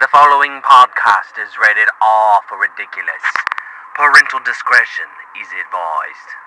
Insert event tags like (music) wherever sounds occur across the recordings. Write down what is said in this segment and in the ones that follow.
The following podcast is rated R for ridiculous. Parental discretion is advised.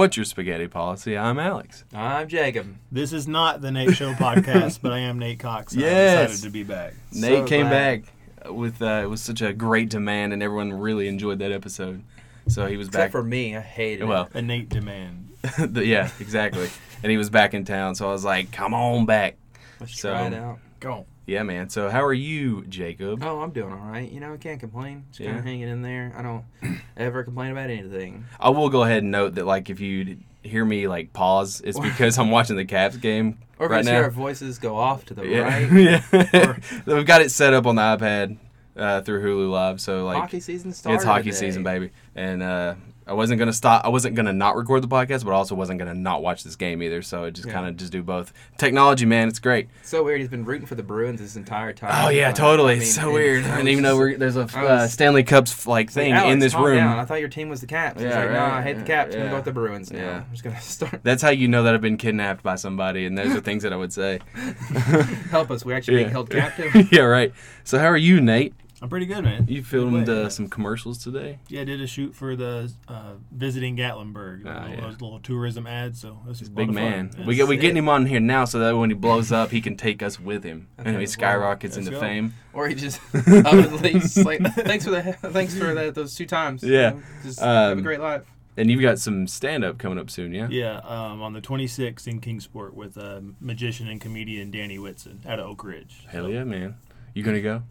What's your spaghetti policy? I'm Alex. I'm Jacob. This is not the Nate Show podcast, but I am Nate Cox. and I'm Yes. excited to be back. Nate So came glad. back with uh, it was such a great demand, and everyone really enjoyed that episode. So he was Except back. for me, I hated well, A Nate demand. (laughs) the- yeah, exactly. and he was back in town, so I was like, "Come on back." Let's so- try it out. Go. Yeah, man. So how are you, Jacob? Oh, I'm doing all right. You know, I can't complain. Just kind of hanging in there. I don't (clears throat) ever complain about anything. I will go ahead and note that, like, if you hear me like pause, it's (laughs) because I'm watching the Caps game Or if right you see our voices go off to the Yeah, right. (laughs) yeah. (laughs) We've got it set up on the iPad uh, through Hulu Live, so like hockey season started. It's hockey today. season, baby. And uh, I wasn't gonna stop. I wasn't gonna not record the podcast, but I also wasn't gonna not watch this game either. So I just Yeah. kind of just do both. Technology, man, it's great. So weird. He's been rooting for the Bruins this entire time. Oh yeah, Like, totally. I mean, so weird. I even though we're, there's a I uh, Stanley Cups like thing Alex, in this room. Down. I thought your team was the Caps. He's Yeah, like, no. I hate the Caps. I'm gonna go with the Bruins now. Yeah. I'm just gonna (laughs) start. That's how you know that I've been kidnapped by somebody, and those are things that I would say. (laughs) Help us. We're actually being held captive. (laughs) yeah, right. So how are you, Nate? I'm pretty good, man. You filmed way, uh, yeah. some commercials today. Yeah, I did a shoot for the uh, visiting Gatlinburg. Ah, those, yeah. those little tourism ads. So this is a lot Big of fun. man. We get we sick. getting him on here now so that when he blows up, he can take us with him, and he skyrockets let's into go. fame. Or he just up and leaves. Like, thanks for the thanks for that those two times. you Yeah. know, just have a Um, great life. And you've got some stand up coming up soon, yeah? Yeah, um, on the 26th in Kingsport with uh, magician and comedian Danny Whitson out of Oak Ridge. Hell yeah, man. You gonna go?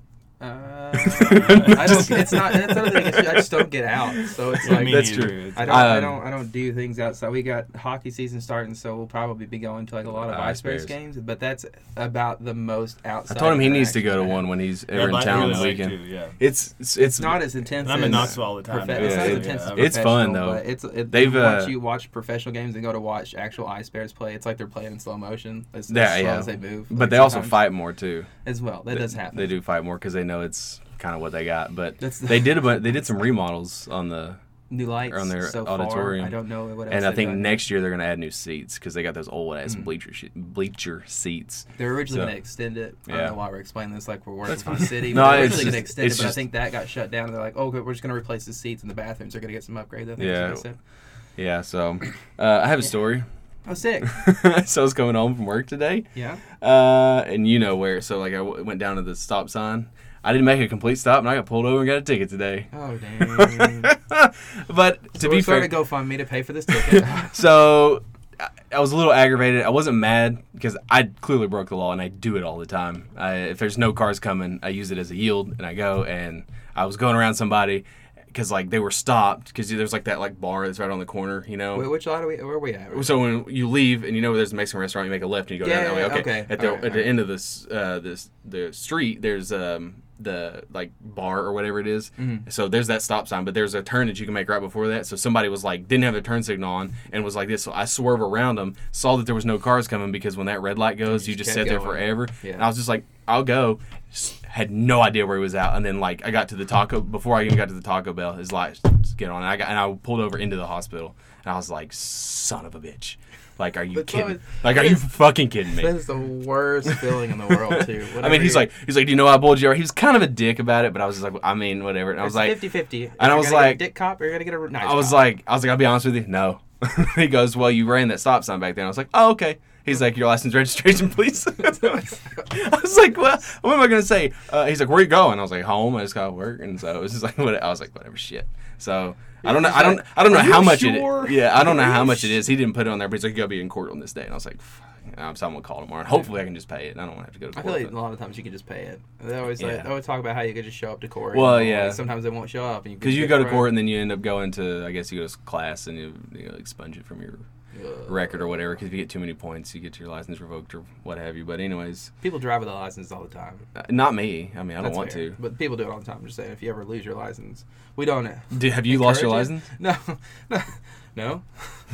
Uh, (laughs) I don't. It's not. That's the thing. It's, I just don't get out. So it's like Me That's true. I don't. I Um, don't. I don't do things outside. We got hockey season starting, so we'll probably be going to like a lot of Uh, Ice Bears. Bears games. But that's about the most outside. I told him he needs to go to one when he's Yeah, ever in town on the weekend. to, yeah. It's it's, it's It's not as intense. And I'm in Knoxville all the time. profe- Yeah, it's not as it- intense as it's fun, though. But it's it, They've, once uh, you watch professional games and go to watch actual Ice Bears play, it's like they're playing in slow motion. It's Yeah, as slow yeah. as they move. but like, they also fight more too. as well. That they, does happen. They do fight more because they know it's kind of what they got. But That's they did a bu- (laughs) they did some remodels on the new lights on their so auditorium. Far. I don't know what else. and I think done. next year they're gonna add new seats because they got those old ass Mm. bleacher bleacher seats. They're originally So- going to extend it. I Yeah. don't know why we're explaining this like we're working for the city. (laughs) No, but they're originally going to just- extend it, but I think that got shut down. And they're like, oh, okay, we're just going to replace the seats in the bathrooms. They're going to get some upgrades. I think. Yeah. That's what they said. Yeah. So uh, I have a story. Oh, sick. (laughs) so I was coming home from work today. Yeah. Uh, and you know where. So like I w- went down to the stop sign. I didn't make a complete stop, and I got pulled over and got a ticket today. Oh, dang. (laughs) but to so be we fair, started GoFundMe to pay for this (laughs) ticket. so I- I was a little aggravated. I wasn't mad because I clearly broke the law, and I do it all the time. I, if there's no cars coming, I use it as a yield, and I go. And I was going around somebody because like they were stopped because there's like that like bar that's right on the corner, you know. Wait, which lot are we? Where are we at? So when you leave and you know there's a Mexican restaurant, you make a left and you go down Yeah, that way. Okay. okay. At the Alright, at the alright. end of this uh this the street, there's um the like bar or whatever it is. Mm-hmm. So there's that stop sign, but there's a turn that you can make right before that. So somebody was like didn't have their turn signal on and was like this. So I swerve around them, saw that there was no cars coming because when that red light goes, you just just sit there forever. Yeah. And I was just like, I'll go. S- Had no idea where he was at, and then like I got to the taco before I even got to the Taco Bell, his lights get on, and I got and I pulled over into the hospital, and I was like, son of a bitch. Like, are you But kidding? like, are you fucking kidding me? That is the worst feeling in the world, too. (laughs) I mean, he's like, he's like, do you know I pulled you over? He was kind of a dick about it, but I was just like, I mean, whatever. And I was like, 50 50. and I was like- dick cop or you're to get a nice I was cop. like, I was like, I'll be honest with you, no. (laughs) he goes, well, you ran that stop sign back then. I was like, oh, okay. He's like, your license registration, please. (laughs) I was like, well, what am I gonna say? Uh, he's like, where you going? I was like, home. I just got work, and so it was just like, what, I was like, whatever, shit. So I don't know. I don't. I don't know how much sure? it. Yeah, I don't know how much it is. He didn't put it on there, but he's like, you gotta be in court on this day, and I was like. I'm so I'm gonna call tomorrow. And hopefully, I can just pay it. and I don't want to have to go to I feel like a lot of times you can just pay it. They always like, Yeah. they always talk about how you could just show up to court. Well, yeah. like, sometimes they won't show up, and you Because you go to court and then you end up going to, I guess you go to class and you, you know, expunge it from your record or whatever. Because if you get too many points, you get your license revoked or what have you. But anyways, People drive with a license all the time. uh, not me. I mean, I don't That's want fair. to. But people do it all the time. I'm just saying, if you ever lose your license, we don't. uh, Do, have you lost your license? it. (laughs) No, no, (laughs)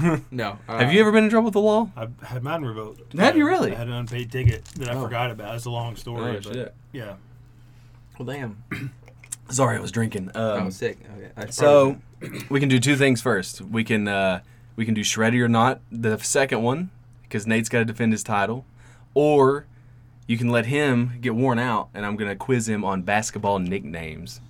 no, no. Uh, have you ever been in trouble with the law? I had mine revoked. Have you really? I had an unpaid ticket that I Oh. forgot about. It's a long story. Oh, but. Yeah. Well, damn. Sorry, I was drinking. I Um, was sick. Okay. I so we can do two things first. We can uh, we can do shreddy or not the second one because Nate's got to defend his title, or you can let him get worn out, and I'm gonna quiz him on basketball nicknames.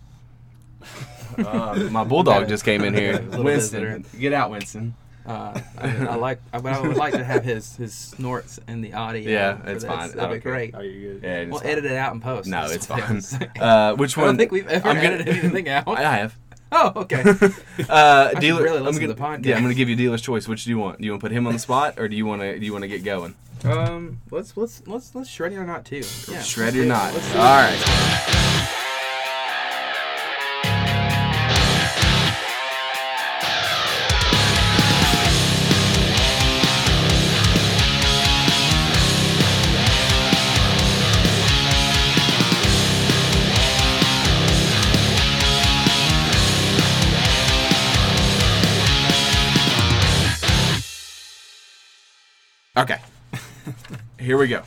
Uh, my bulldog just came in here. (laughs) Winston, visitor. get out, Winston. Uh, I, I like, I, but I would like to have his his snorts in the audio. Yeah, it's this. fine. I That'd be care. great. Oh, you're good. Yeah, We'll fine. edit it out in post. No, it's (laughs) fine. was saying. Uh, which I one? don't think we've ever I'm gonna- edited anything (laughs) out. I have. Oh, okay. (laughs) Uh, should dealer, really I'm listen to gonna, the podcast. Yeah, I'm gonna give you dealer's choice. Which do you want? Do you want to put him on the spot, or do you want to? Do you want to get going? um, let's let's let's let's shred it or not too. Yeah. Shred or not? All it. right. Okay. Here we go.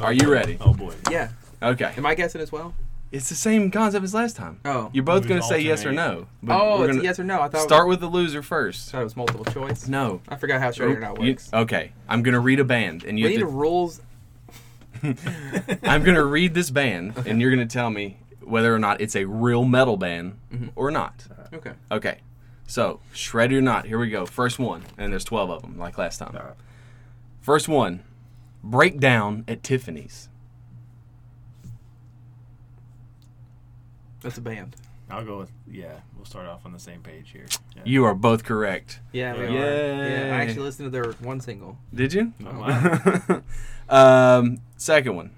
Are you ready? Oh boy. Yeah. Okay. Am I guessing as well? It's the same concept as last time. Oh. You're both going to say yes or no. but oh, we're it's gonna yes or no. I thought Start with the loser first. thought it was multiple choice. No. I forgot how shred it or not You- works. okay. I'm going to read a band, and you we have need to rules. (laughs) I'm gonna read this band, and you're gonna tell me whether or not it's a real metal band Mm-hmm. or not. Okay. Okay. So, shred or not, here we go. First one, and there's 12 of them, like last time. All right. First one, breakdown at Tiffany's. That's a band. I'll go with yeah. We'll start off on the same page here. Yeah. You are both correct. Yeah, we Yeah. are. Yeah, I actually listened to their one single. Did you? Oh, Oh, (laughs) um, second one,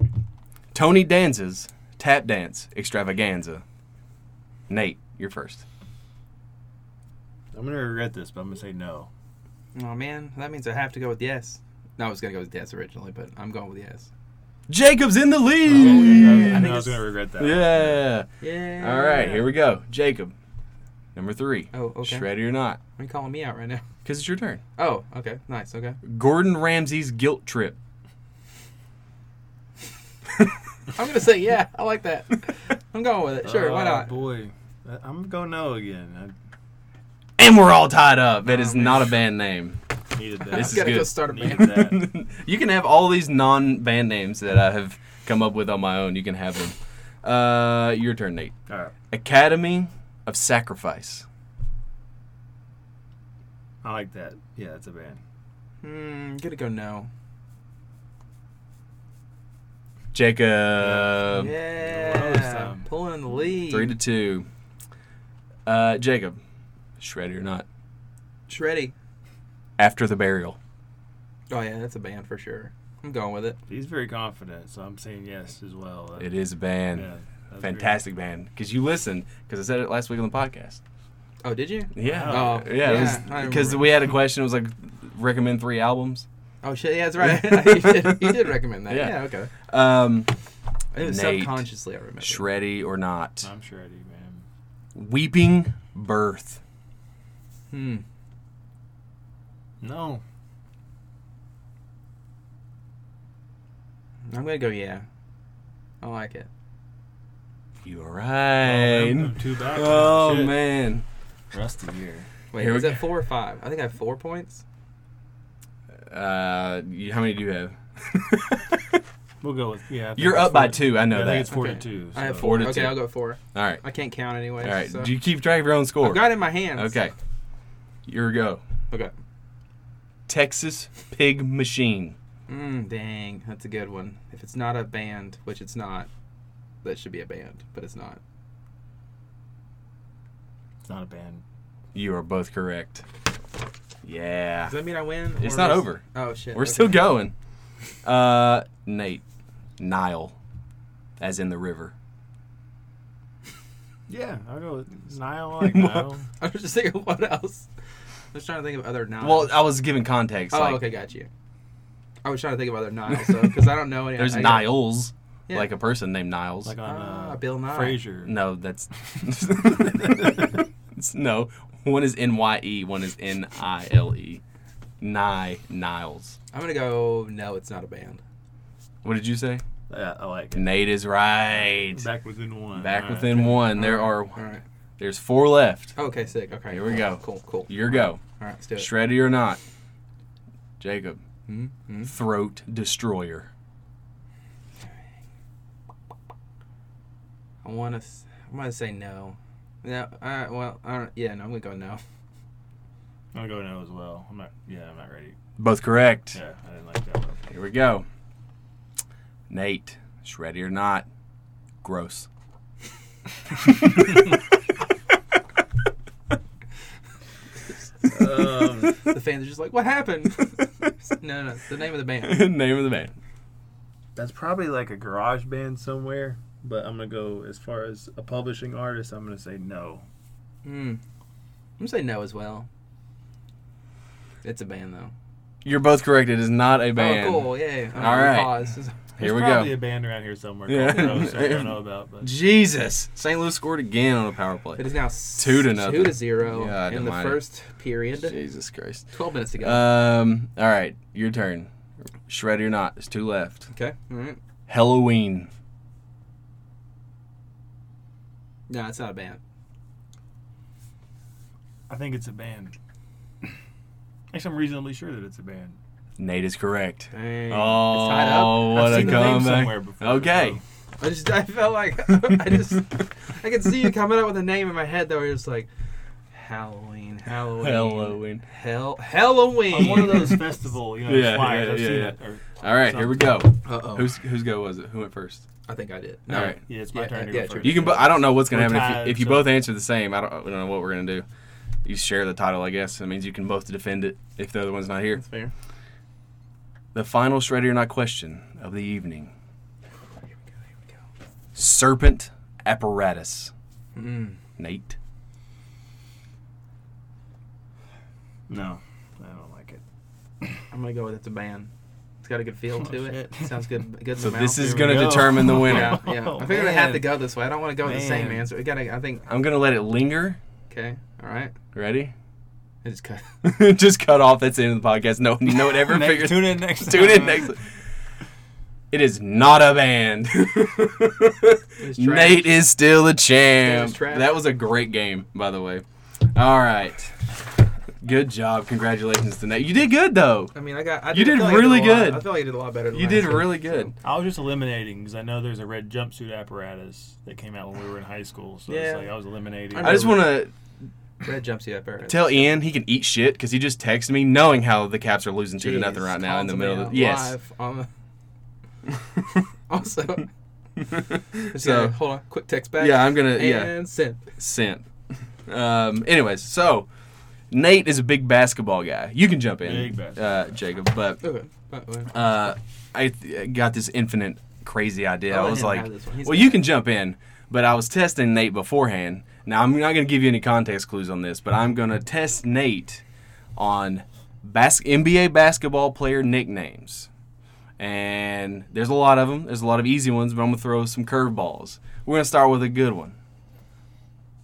Tony Danza's tap dance extravaganza. Nate, you're first. I'm gonna regret this, but I'm gonna say no. Oh man, that means I have to go with yes. No, I was gonna go with yes originally, but I'm going with yes. Jacob's in the Oh, lead. I, I think I was gonna regret that. Yeah. Yeah. All right, here we go. Jacob, number three. Oh, okay. Shreddy or not? Why are you calling me out right now? (laughs) Because it's your turn. Oh, okay, nice, okay. Gordon Ramsay's guilt trip. (laughs) I'm gonna say yeah. I like that. I'm going with it. Sure, why Oh, not? boy, I- I'm gonna go no again. And we're all tied up. That Oh, is man. not a band name. I needed that. This is gotta go good. start a Needed band. that. (laughs) you can have all these non-band names that I have come up with on my own. You can have them. Uh, your turn, Nate. All right. Academy of Sacrifice. I like that. Yeah, it's a band. Hmm, gonna go no. Jacob. Well, yeah, time. pulling in the lead. Three to two. Uh, Jacob. Shreddy or not? Shreddy. After the burial. Oh yeah, that's a band for sure. I'm going with it. He's very confident, so I'm saying yes as well. It is a band. Yeah, that's Fantastic band. Because you listened. Because I said it last week on the podcast. Oh, did you? Yeah. Oh, yeah. yeah, Because remember. we had a question. It was like, recommend three albums. Oh shit, yeah, that's right. (laughs) (laughs) you, did, you did recommend that. Yeah. Yeah, okay. Um, It was Nate. subconsciously I remember. Shreddy or not? I'm sure Eddie, man. Weeping Birth. Hmm. No. I'm gonna go yeah. I like it. You are Oh, right. I'm- I'm two back. Oh, Shit. man. Rusty here. Wait, Here is we that four or five? I think I have four points. Uh, you, how many do you have? (laughs) We'll go with yeah. You're up by two. I know yeah, I that. think it's four Okay. to two. I have four. Four to okay, two. I'll go four. All right. I can't count anyway. All right. So. Do you keep track of your own score? I've got it in my hands. Okay. Your go. Okay. Texas Pig Machine. Mm, dang, that's a good one. If it's not a band, which it's not, that should be a band, but it's not. It's not a band. You are both correct. Yeah. Does that mean I win? It's not over. Oh shit. We're okay. still going. Uh, Nate. Nile. As in the river. Yeah, I'll go with (laughs) Nile. (laughs) Like Nile. I was just thinking, what else? Was trying to think of other Niles. Well, I was giving context. oh, like, okay, got you. I was trying to think of other Niles though, because I don't know any. (laughs) There's I, Niles, Yeah. like a person named Niles. Like on Ah, uh, Bill Nye. Frasier. no, that's It's- (laughs) (laughs) no. One is N Y E. One is N I L E. Nye Niles. I'm gonna go. No, it's not a band. What did you say? Yeah, I like it. Nate is right. Back within one. Back All right. within one. There All are right. All right. there's four left. Okay, sick. Okay. Here we cool, go. Cool. Cool. Your go. All right, let's do it. Shreddy or not? Jacob. Mm-hmm. Throat Destroyer. I want to. I'm gonna say no. No. All right. Well. All right. Yeah. No. I'm gonna go no. I'm gonna go no as well. I'm not. Yeah, I'm not ready. Both correct. Yeah, I didn't like that one. Here we go. Nate. Shreddy or not? Gross. (laughs) (laughs) Um, (laughs) the fans are just like, "What happened?" (laughs) no, no. It's the name of the band. (laughs) Name of the band. That's probably like a garage band somewhere, but I'm gonna go as far as a publishing artist. I'm gonna say no. Hmm. I'm gonna say no as well. It's a band though. You're both correct. It is not a band. Oh, cool. Yeah. All right. Pause. Here There's we probably go. a band around here somewhere. Yeah. Yeah. Called Gross I don't (laughs) know about, but Jesus. St. Louis scored again on a power play. It is now Two to nothing. Two to zero God in the almighty. first period. Jesus Christ. Twelve minutes to go. Um. All right. Your turn. Shreddy or not? There's two left. okay. All right. Halloween. No, it's not a band. I think it's a band. Actually, I'm reasonably sure that it's a band. Nate is correct. Dang. Oh, it's tied up. what I've a seen the name comeback. somewhere before, Okay. I just I felt like (laughs) I just I could see you coming up with a name in my head that was just like Halloween, Halloween, Halloween. Hell, Halloween. On one of those festival, you know, Yeah, flyers. yeah, I've yeah, seen yeah. it. Or, All right. Here we go. Uh oh. Who's whose go was it? Who went first? I think I did. All right. yeah, it's my Yeah, turn to yeah, go true. first. You can. bo- I don't know what's gonna We're happen if you, if you so- both answer the same. I don't, I don't know what we're gonna do. You share the title, I guess. That means you can both defend it if the other one's not here. That's fair. The final Shreddy or not question of the evening. Serpent apparatus. Mm. Nate. No, I don't like it. (coughs) I'm gonna go with it's a ban. It's got a good feel Oh, to it. (laughs) Sounds good. Good. So this is gonna go. determine the winner. Yeah, yeah. Oh, I figured I had to go this way. I don't want to go with the same answer. We gotta. I think. I'm gonna let it linger. Okay. All right. Ready? I just cut. (laughs) Just cut off. That's the end of the podcast. No, no one ever (laughs) Next- figures. tune in next. (laughs) Tune in next. It is not a band. Nate is still the champ. That was a great game, by the way. All right. Good job. Congratulations to Nate. You did good though. I mean, I got. I You I did feel like I really lot- good. I feel like you did a lot better. Than You did week, really good. I was just eliminating because I know there's a red jumpsuit apparatus that came out when we were in high school. So Yeah. it's like I was eliminating. I just want to So, red jumpsuit up there. tell Ian he can eat shit because he just texted me knowing how the Caps are losing two to nothing right now in the middle of the yes. live (laughs) also, (laughs) So- hold on, quick text back. Yeah, I'm gonna and yeah send. sent. Um. Anyways, so Nate is a big basketball guy. You can jump in, uh. Jacob. But Okay. By the way. uh, I th- got this infinite crazy idea. I'll I let was like, have this one. He's well, you can jump in, but I was testing Nate beforehand. Now I'm not going to give you any context clues on this, but I'm going to test Nate on bas- NBA basketball player nicknames. And there's a lot of them. There's a lot of easy ones, but I'm going to throw some curveballs. We're going to start with a good one.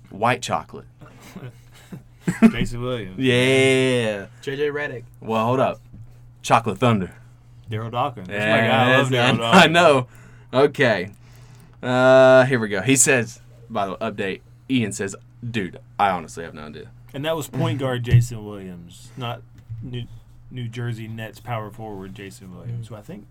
White chocolate. (laughs) Jason Williams. Yeah. JJ Redick. Well, hold up. Chocolate Thunder. Daryl Dawkins. That's Yeah, my guy. I love that's- (laughs) Daryl Dawkins. I know. Okay. Uh, here we go. He says, by the way, update, Ian says, dude, I honestly have no idea. And that was point guard Jason Williams, not New, New Jersey Nets power forward Jason Williams, who I think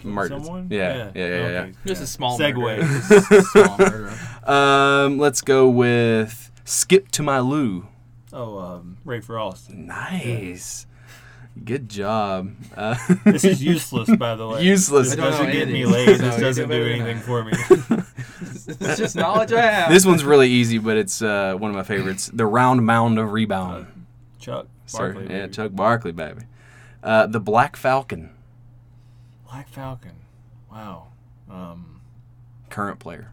killed Murdered. someone. Yeah, yeah, yeah, yeah. Okay, Just a small Segue. murderer. (laughs) Just a small murderer. Um, let's go with Skip to My Lou. Oh, um, Rafer Alston. Nice. Good job. Uh, This is (laughs) useless, by the way. Useless. This doesn't know get anything, me laid. This you doesn't do do better than anything I. for me. (laughs) (laughs) it's just knowledge I have. this one's really easy, but it's uh, one of my favorites. The Round Mound of Rebound. Chuck Sir. Barkley. yeah, baby. Chuck Barkley, baby. Uh, the Black Falcon, Black Falcon. Wow. Um, current player.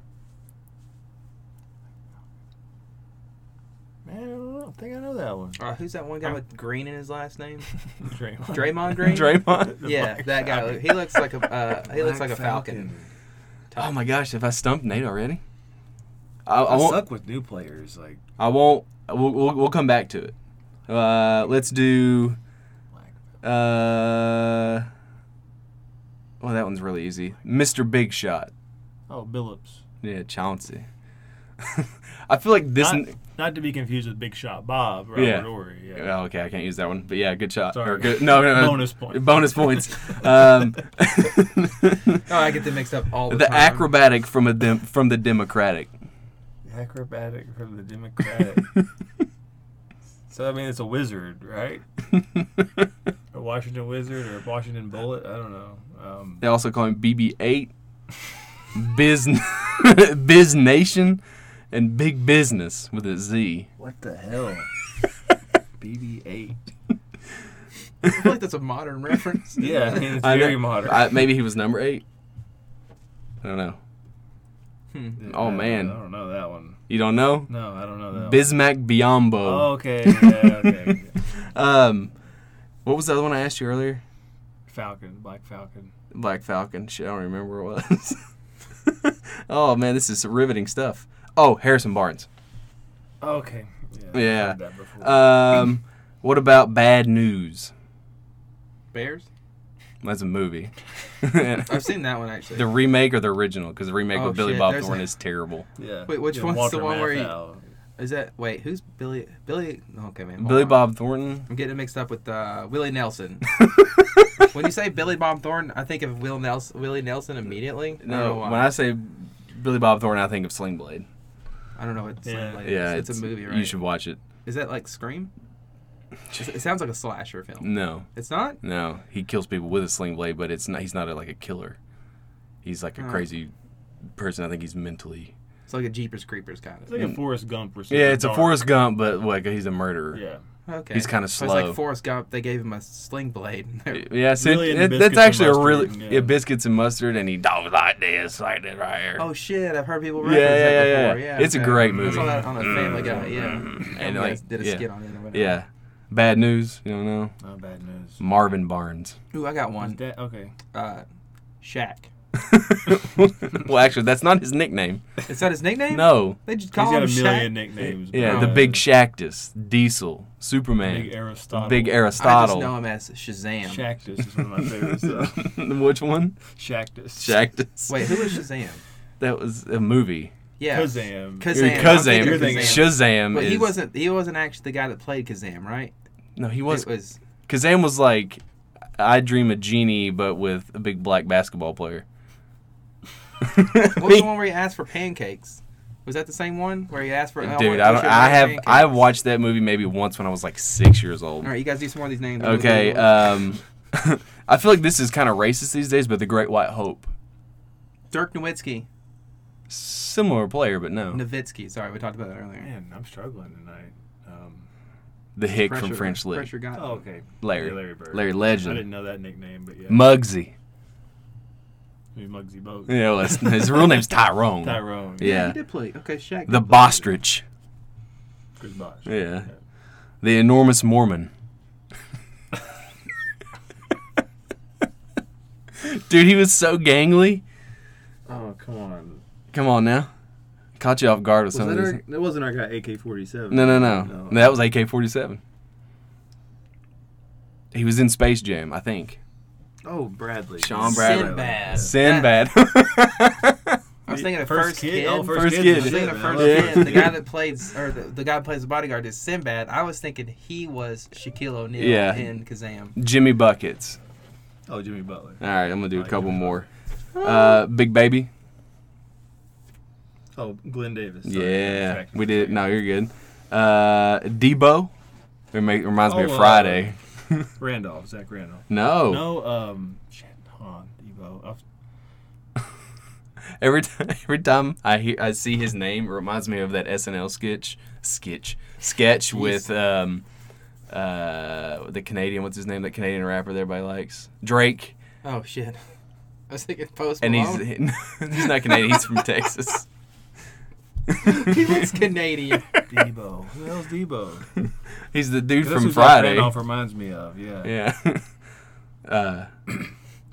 man, I don't know. don't think I know that one. Uh, who's that one guy with green in his last name? (laughs) Draymond. Draymond Green. Draymond. Yeah, that guy. Falcon. He looks like a uh, he looks like a falcon. Oh my gosh! If I stumped Nate already, I, I, I won't. suck with new players. Like I won't. We'll, we'll, we'll come back to it. Uh, let's do. Uh, well, that one's really easy. Mr. Big Shot. Oh, Billups. Yeah, Chauncey. (laughs) I feel like this. Not, not to be confused with Big Shot Bob. Robert Yeah. Horry. Yeah. Oh, okay, I can't use that one. But yeah, good shot. Sorry. Or good, no, no, no. Bonus point. Bonus points. (laughs) Um, Oh, I get them mixed up all the, time. the time. acrobatic from a dem- from the Democratic. Acrobatic from the Democratic. (laughs) so I mean, it's a wizard, right? A Washington Wizard or a Washington Bullet? I don't know. Um, They also call him BB-8, Biz, Biz Nation, and Big Business with a Z. what the hell? (laughs) BB-8. I feel like that's a modern reference. Yeah, I mean, it's I know- very modern. I, maybe he was number eight. I don't know. Hmm. oh, I- man. I don't know that one. You don't know? No, I don't know that one. Bismack Biyombo. Oh, okay. Yeah, okay. (laughs) Um, what was the other one I asked you earlier? Falcon, Black Falcon. Black Falcon. Shit, I don't remember what it was. (laughs) oh man, this is riveting stuff. Oh, Harrison Barnes. Okay. Yeah. Yeah. heard that. Um, (laughs) what about Bad News? Bears. That's a movie. (laughs) I've seen that one (laughs) actually. the remake or the original? Because the remake Oh, with Billy shit, Bob there's Thornton a- is terrible. yeah. wait, which Yeah, one's Walter the one where he- Is that wait? Who's Billy? Billy? Okay, man. hold Billy on. Bob Thornton. I'm getting mixed up with uh, Willie Nelson. when you say Billy Bob Thornton, I think of Will Nelson, Willie Nelson immediately. I don't know No, why. when I say Billy Bob Thornton, I think of Sling Blade. I don't know what. Yeah. Yeah, like, Yeah, it's, it's a movie, right? You should watch it. Is that like Scream? (laughs) It it sounds like a slasher film. No, It's not. no, he kills people with a sling blade, but it's not. He's not a, like a killer. He's like a Oh. crazy person. I think he's mentally. It's like a Jeepers Creepers kind It's of. like a mm. Forrest Gump or something. Yeah, it's a dark. Forrest Gump, but like he's a murderer. Yeah. Okay. He's kinda So it's like. Forrest Gump. They gave him a sling blade. (laughs) Yeah, so Really it- it- that's biscuits and actually a mustard, really yeah. yeah. biscuits and mustard, and he does like this, like this right here. oh shit! I've heard people Yeah, reference yeah, that yeah, before. yeah. Yeah, It's a okay. great I movie. saw that on a Family Guy. Yeah, Mm. And, like, did a yeah. skit on it or whatever. yeah, bad news. You don't know Not bad news. Marvin Barnes. Ooh, I got one. that okay? Uh, Shaq. (laughs) well, actually, that's not his nickname. Is that his nickname? No. They just He's call got him a million Shaq. nicknames. Yeah, but, the Big Shactus, Diesel, Superman, Big Aristotle. Big I just know him as Shazam. Shactus is one of my favorites. though. (laughs) Which one? Shactus. Shactus. Wait, who is Shazam? That was a movie. Yeah, Kazam. Kazam. I'm Kazam. thinking You're of thinking- Shazam. But is, he wasn't. He wasn't actually the guy that played Kazam, right? No, he was. It was. Kazam was like, I Dream a Genie, but with a big black basketball player. What was the one where he asked for pancakes? Was that the same one where he asked for? Dude, want- I what's don't. I have. pancakes? I watched that movie maybe once when I was like six years old. All right, you guys do some more of these names. Okay. Um, (laughs) I feel like this is kind of racist these days, but the Great White Hope, Dirk Nowitzki, similar player, but no. Nowitzki. Sorry, we talked about that earlier. Man, I'm struggling tonight. Um, The Hick from French Lick, Pressure got. oh, okay. Larry, Yeah, Larry Bird. Larry I Legend, didn't know that nickname, but yeah. Muggsy. Maybe Muggsy Bogues. Yeah, well, that's- his real name's (laughs) Tyrone. Tyrone. Yeah. he did play. Okay, Shaq. The did play. Bostrich. Chris Bosh. Yeah. The enormous Mormon. (laughs) Dude, he was so gangly. Oh, come on. Come on now. Caught you off guard with Was some that, of these. our, that wasn't our guy AK 47. No, no, no, That was AK 47. He was in Space Jam, I think. Oh, Bradley. Shawn Bradley. Sinbad. Sinbad. (laughs) I was thinking of First first, Kid? kid. Oh, First First Kid's Kid. I was the thinking of first Yeah. kid. The guy (laughs) that plays, or the, the guy that plays the bodyguard is Sinbad. I was thinking he was Shaquille O'Neal Yeah. in Kazam. Jimmy Buckets. Oh, Jimmy Butler. All right, I'm going to do a Oh, couple Jimmy more. Uh, Big Baby. Oh, Glen Davis. Sorry. Yeah. We did. No, you're good. Uh, Debo. It make, reminds me Oh, of uh, Friday. Randolph. Zach Randolph. No. No, um, shit. Hold on. Debo. I'll- (laughs) Every time, every time I hear, I see his name, it reminds me of that SNL sketch, sketch, sketch with um, uh, the Canadian. What's his name? That Canadian rapper that everybody likes, Drake. Oh shit! I was thinking Post Malone. And Malone. he's (laughs) he's not Canadian. He's from (laughs) Texas. (laughs) he looks Canadian. Debo. Who the hell's Debo? (laughs) He's the dude from who Friday. Randolph reminds me of. Yeah. Yeah. (laughs) uh, (clears throat)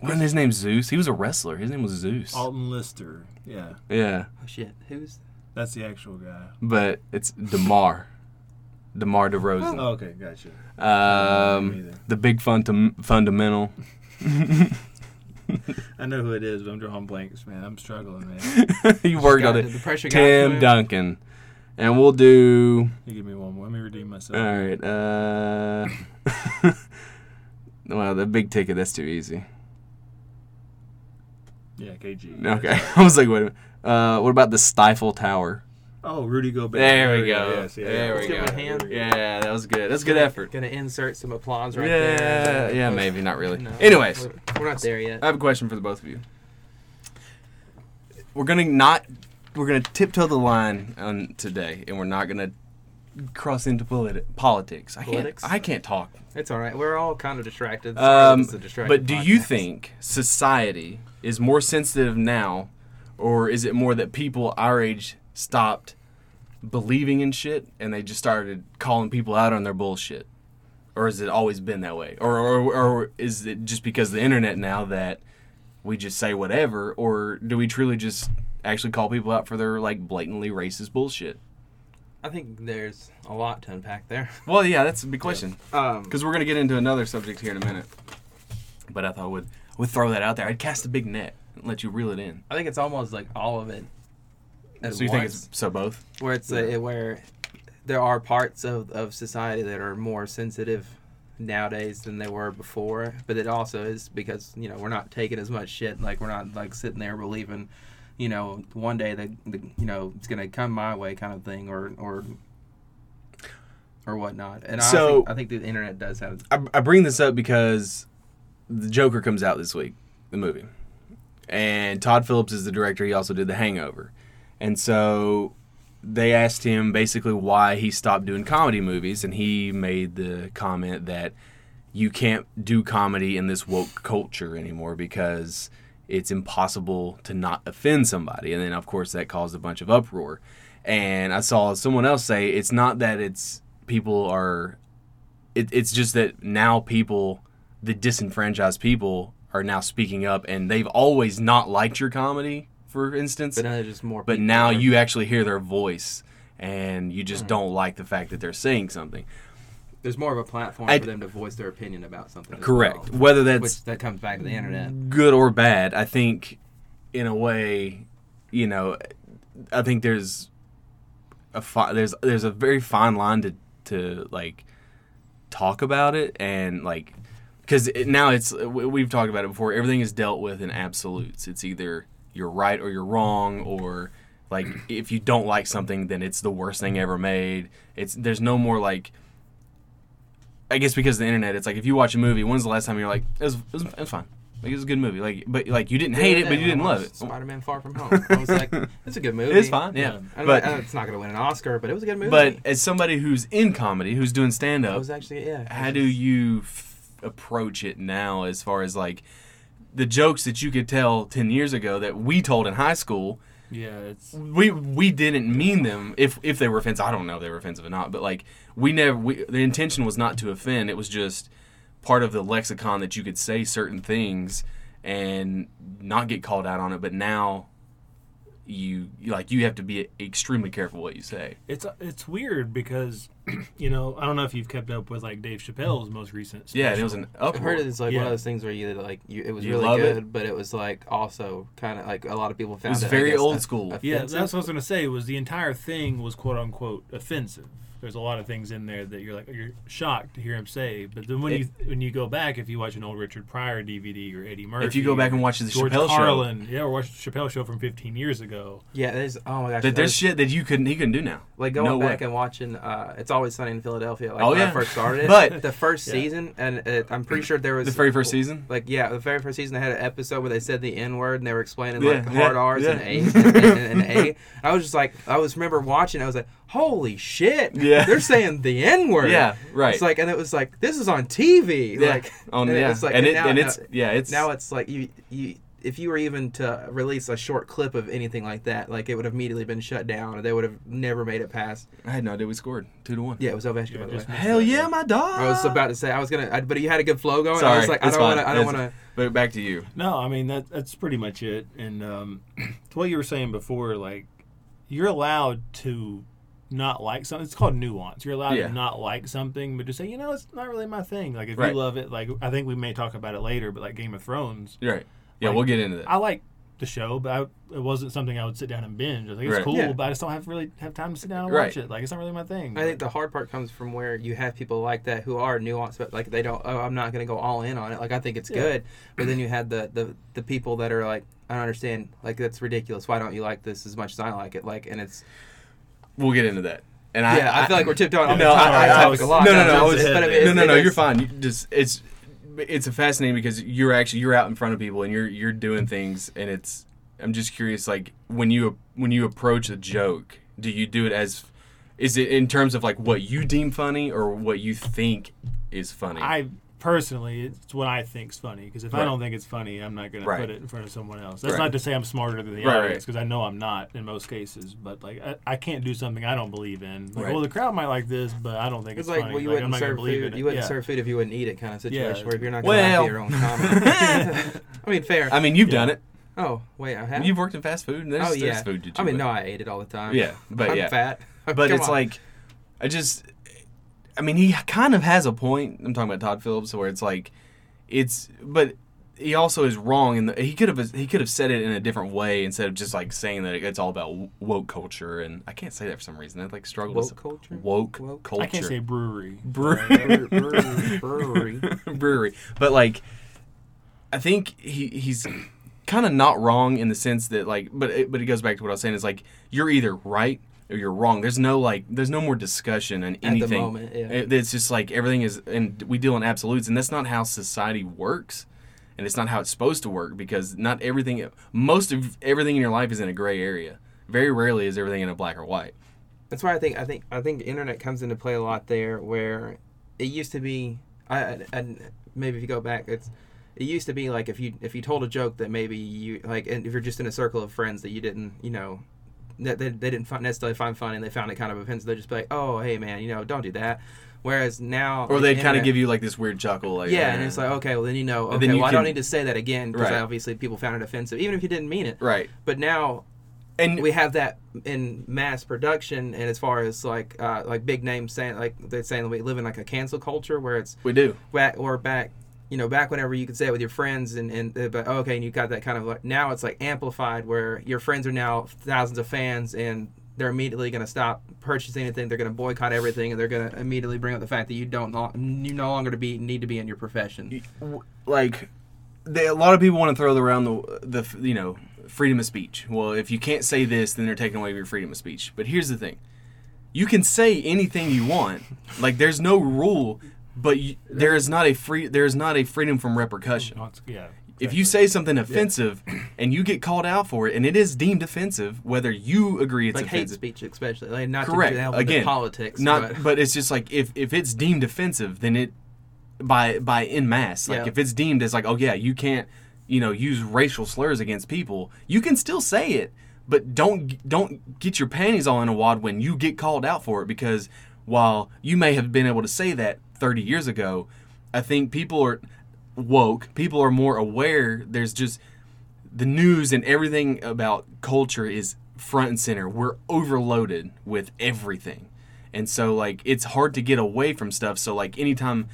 wasn't his name Zeus? He was a wrestler. His name was Zeus. Alton Lister. Yeah. Yeah, Oh shit, who's? That's the actual guy. but it's Demar. Demar Derozan. Oh, okay, gotcha. Um, the big fun fundamental. (laughs) I know who it is, but I'm drawing blanks, man. I'm struggling, man. (laughs) you worked on it. The pressure Tim him. Duncan. And we'll do. You give me one more. Let me redeem myself. All right. Uh, (laughs) well, the big ticket, that's too easy. Yeah, KG. Okay. I was like, wait a minute. Uh, what about the Stifle Tower? Oh, Rudy Gobert. There we go. Yes, yeah, there yeah. we him go. hand. Yeah, that was good. That's good effort. Gonna insert some applause right yeah, there. yeah, yeah, maybe not really. No, Anyways, we're, we're not there yet. I have a question for the both of you. We're gonna not, we're gonna tiptoe the line on today, and we're not gonna cross into politi- politics. I Politics? can't. I can't talk. It's all right. We're all kind of distracted. Um, this is a distracted but do you think society is more sensitive now, or is it more that people our age stopped believing in shit and they just started calling people out on their bullshit? Or has it always been that way? Or, or, or is it just because of the internet now that we just say whatever? Or do we truly just actually call people out for their like blatantly racist bullshit? I think there's a lot to unpack there. (laughs) Well, yeah, that's a big question. Um, Because we're gonna get into another subject here in a minute. But I thought I would would throw that out there. I'd cast a big net and let you reel it in. I think it's almost like all of it. At so you think it's so both? where it's a, uh, where there are parts of, of society that are more sensitive nowadays than they were before, but it also is because you know we're not taking as much shit. Like we're not like sitting there believing, you know, one day that the, you know it's gonna come my way kind of thing, or or or whatnot. And I So- think, I think the internet does have I, I bring this up because the Joker comes out this week, the movie, and Todd Phillips is the director. He also did The Hangover, and so they asked him basically why he stopped doing comedy movies, and he made the comment that you can't do comedy in this woke culture anymore because it's impossible to not offend somebody. And then, of course, that caused a bunch of uproar. And I saw someone else say it's not that it's people are, it, it's just that now people, the disenfranchised people, are now speaking up and they've always not liked your comedy, for instance. but now there's just more. But people now are- you actually hear their voice and you just hmm. don't like the fact that they're saying something. there's more of a platform I- for them to voice their opinion about something. Correct. well, Whether that's which that comes back to the internet. good or bad, I think in a way, you know, I think there's a fi- there's there's a very fine line to to like talk about it and like because it, now it's we- we've talked about it before. Everything is dealt with in absolutes. It's either you're right or you're wrong, or like if you don't like something, then it's the worst thing ever made. It's there's no more like. I guess because of the internet, it's like if you watch a movie, when's the last time you're like, it was, it was, it was fine. Like it was a good movie. Like, but like you didn't hate it, but you didn't love it. Spider-Man: Far From Home. I was like, (laughs) it's a good movie. It's fine, yeah. I know, But I know it's not going to win an Oscar, but it was a good movie. but as somebody who's in comedy, who's doing stand it up, was actually yeah. how do you f- approach it now? As far as like the jokes that you could tell ten years ago that we told in high school, Yeah, it's we we didn't mean them. If if they were offensive, I don't know if they were offensive or not. But like we never, we, the intention was not to offend. It was just part of the lexicon that you could say certain things and not get called out on it. But now you like you have to be extremely careful what you say. it's it's weird because (clears throat) you know I don't know if you've kept up with like Dave Chappelle's most recent. Yeah, and it was an I've heard it's like one of those things where you like you, it was You really love it? good, but it was like also kind of like a lot of people found was it, very guess, old off- school. Yeah, that's what I was gonna say. Was the entire thing was quote unquote offensive. There's a lot of things in there that you're like you're shocked to hear him say, but then when It- you when you go back, if you watch an old Richard Pryor DVD or Eddie Murphy, If you go back and watch the George Chappelle show, yeah, or watch the Chappelle show from 15 years ago. Yeah, there's oh my gosh, that there's there's- shit that you couldn't he couldn't do now. like going no back way. and watching uh, it's always sunny in philadelphia like Oh, when yeah. i first started it (laughs) But- the first Yeah. season and it, i'm pretty sure there was The very first season. like yeah the very first season they had an episode where they said the n word and they were explaining Yeah, like hard yeah, r's and yeah. a's and, and, and (laughs) a i was just like i was remember watching i was like holy shit Yeah. (laughs) they're saying the n word Yeah, right. it's like and it was like this is on tv Yeah, like on and yeah, it's like and, it, now- and it's now- yeah, it's now it's like you you if you were even to release a short clip of anything like that, like it would have immediately been shut down, or they would have never made it past. I had no idea we scored two to one. Yeah, it was Ovechkin. Yeah, by the way. Hell yeah, my dog. I was about to say I was gonna, I, but you had a good flow going. I Sorry, was like, I don't want fine. to, I don't want to. But back to you. No, I mean that that's pretty much it. And um, (clears throat) to what you were saying before, like you're allowed to not like something. It's called nuance. You're allowed Yeah. to not like something, but just say, you know, it's not really my thing. Like if Right. you love it, like I think we may talk about it later, but like Game of Thrones, right. Yeah, Like, we'll get into that. I like the show, but I, it wasn't something I would sit down and binge. I think it's Right. cool, Yeah. but I just don't have really have time to sit down and Right. watch it. Like it's not really my thing. I think the hard part comes from where you have people like that who are nuanced, but like they don't. Oh, I'm not going to go all in on it. Like I think it's Yeah. good, but then you had the, the the people that are like, I don't understand. Like that's ridiculous. Why don't you like this as much as I like it? Like, and it's we'll get into that. And I, yeah. I, feel like we're tiptoeing on No, the I- topic, I- I topic a lot. no, no, no, was- but I mean, no, no, no. You're fine. You just it's it's a fascinating because you're actually you're out in front of people and you're you're doing things and it's. I'm just curious, like when you when you approach a joke, do you do it as is it in terms of like what you deem funny or what you think is funny? I personally, it's what I think's funny. Because if Right. I don't think it's funny, I'm not going to put it in front of someone else. That's Right. not to say I'm smarter than the Right, audience, right. because I know I'm not in most cases. But like, I, I can't do something I don't believe in. Like, Right. well, the crowd might like this, but I don't think It's it's, like funny. well, you like, wouldn't serve food. You wouldn't yeah. serve food if you wouldn't eat it, kind of situation. Yeah. Where if you're not going to Well. your own comment. (laughs) (laughs) I mean, fair. I mean, you've Yeah. done it. oh wait, I have. You've worked in fast food. And there's, oh there's yeah. food you I mean, chew, no, I ate it all the time. Yeah, but I'm yeah. fat. (laughs) But Come it's on. like, I just, I mean, he kind of has a point. I'm talking about Todd Phillips, where it's like, it's, but he also is wrong, and he could have he could have said it in a different way instead of just like saying that it's all about woke culture, and I can't say that for some reason. I like struggle Woke with culture? woke, Woke? culture. I can't say brewery. Brewery. (laughs) brewery. brewery. brewery. But like, I think he he's kind of not wrong in the sense that like, but it, but it goes back to what I was saying. Is like you're either right or you're wrong. There's no like, there's no more discussion and anything. At the moment, yeah. It- it's just like everything is, and we deal in absolutes, and that's not how society works. And it's not how it's supposed to work because not everything, most of everything in your life is in a gray area. Very rarely is everything in a black or white. That's why I think I think I think internet comes into play a lot there, where it used to be. I, I, I maybe if you go back, it's it used to be like if you if you told a joke that maybe you like, and if you're just in a circle of friends that you didn't, you know, they, they didn't find, necessarily find funny and they found it kind of offensive, they'd just be like, oh hey man, you know, don't do that. Whereas now, Or they'd kind of give you like this weird chuckle, like yeah, eh. and it's like okay, well then you know, okay, then you well I don't need to say that again because Right. obviously people found it offensive, even if you didn't mean it. right. But now And we have that in mass production and as far as like uh, like big names saying like they're saying that we live in like a cancel culture where it's we do. back or back you know back whenever you could say it with your friends and and uh, but okay and you got that kind of like now it's like amplified where your friends are now thousands of fans and they're immediately going to stop purchasing anything they're going to boycott everything and they're going to immediately bring up the fact that you don't you no longer to be need to be in your profession like they, a lot of people want to throw around the the you know freedom of speech. Well, if you can't say this, then they're taking away your freedom of speech. But here's the thing: you can say anything you want. Like there's no rule, but you, there is not a free there is not a freedom from repercussion. Not- yeah. If you say something offensive and you get called out for it, and it is deemed offensive, whether you agree it's like hate speech especially like not correct. to delve into Again, politics not. but, But, it's just like if if it's deemed offensive, then it by by in mass. Like Yeah. if it's deemed as like, oh yeah, you can't, you know, use racial slurs against people. You can still say it, but don't don't get your panties all in a wad when you get called out for it because while you may have been able to say that 30 years ago, I think people are woke. People are more aware. There's just the news and everything about culture is front and center. We're overloaded with everything. And so like it's hard to get away from stuff. So like anytime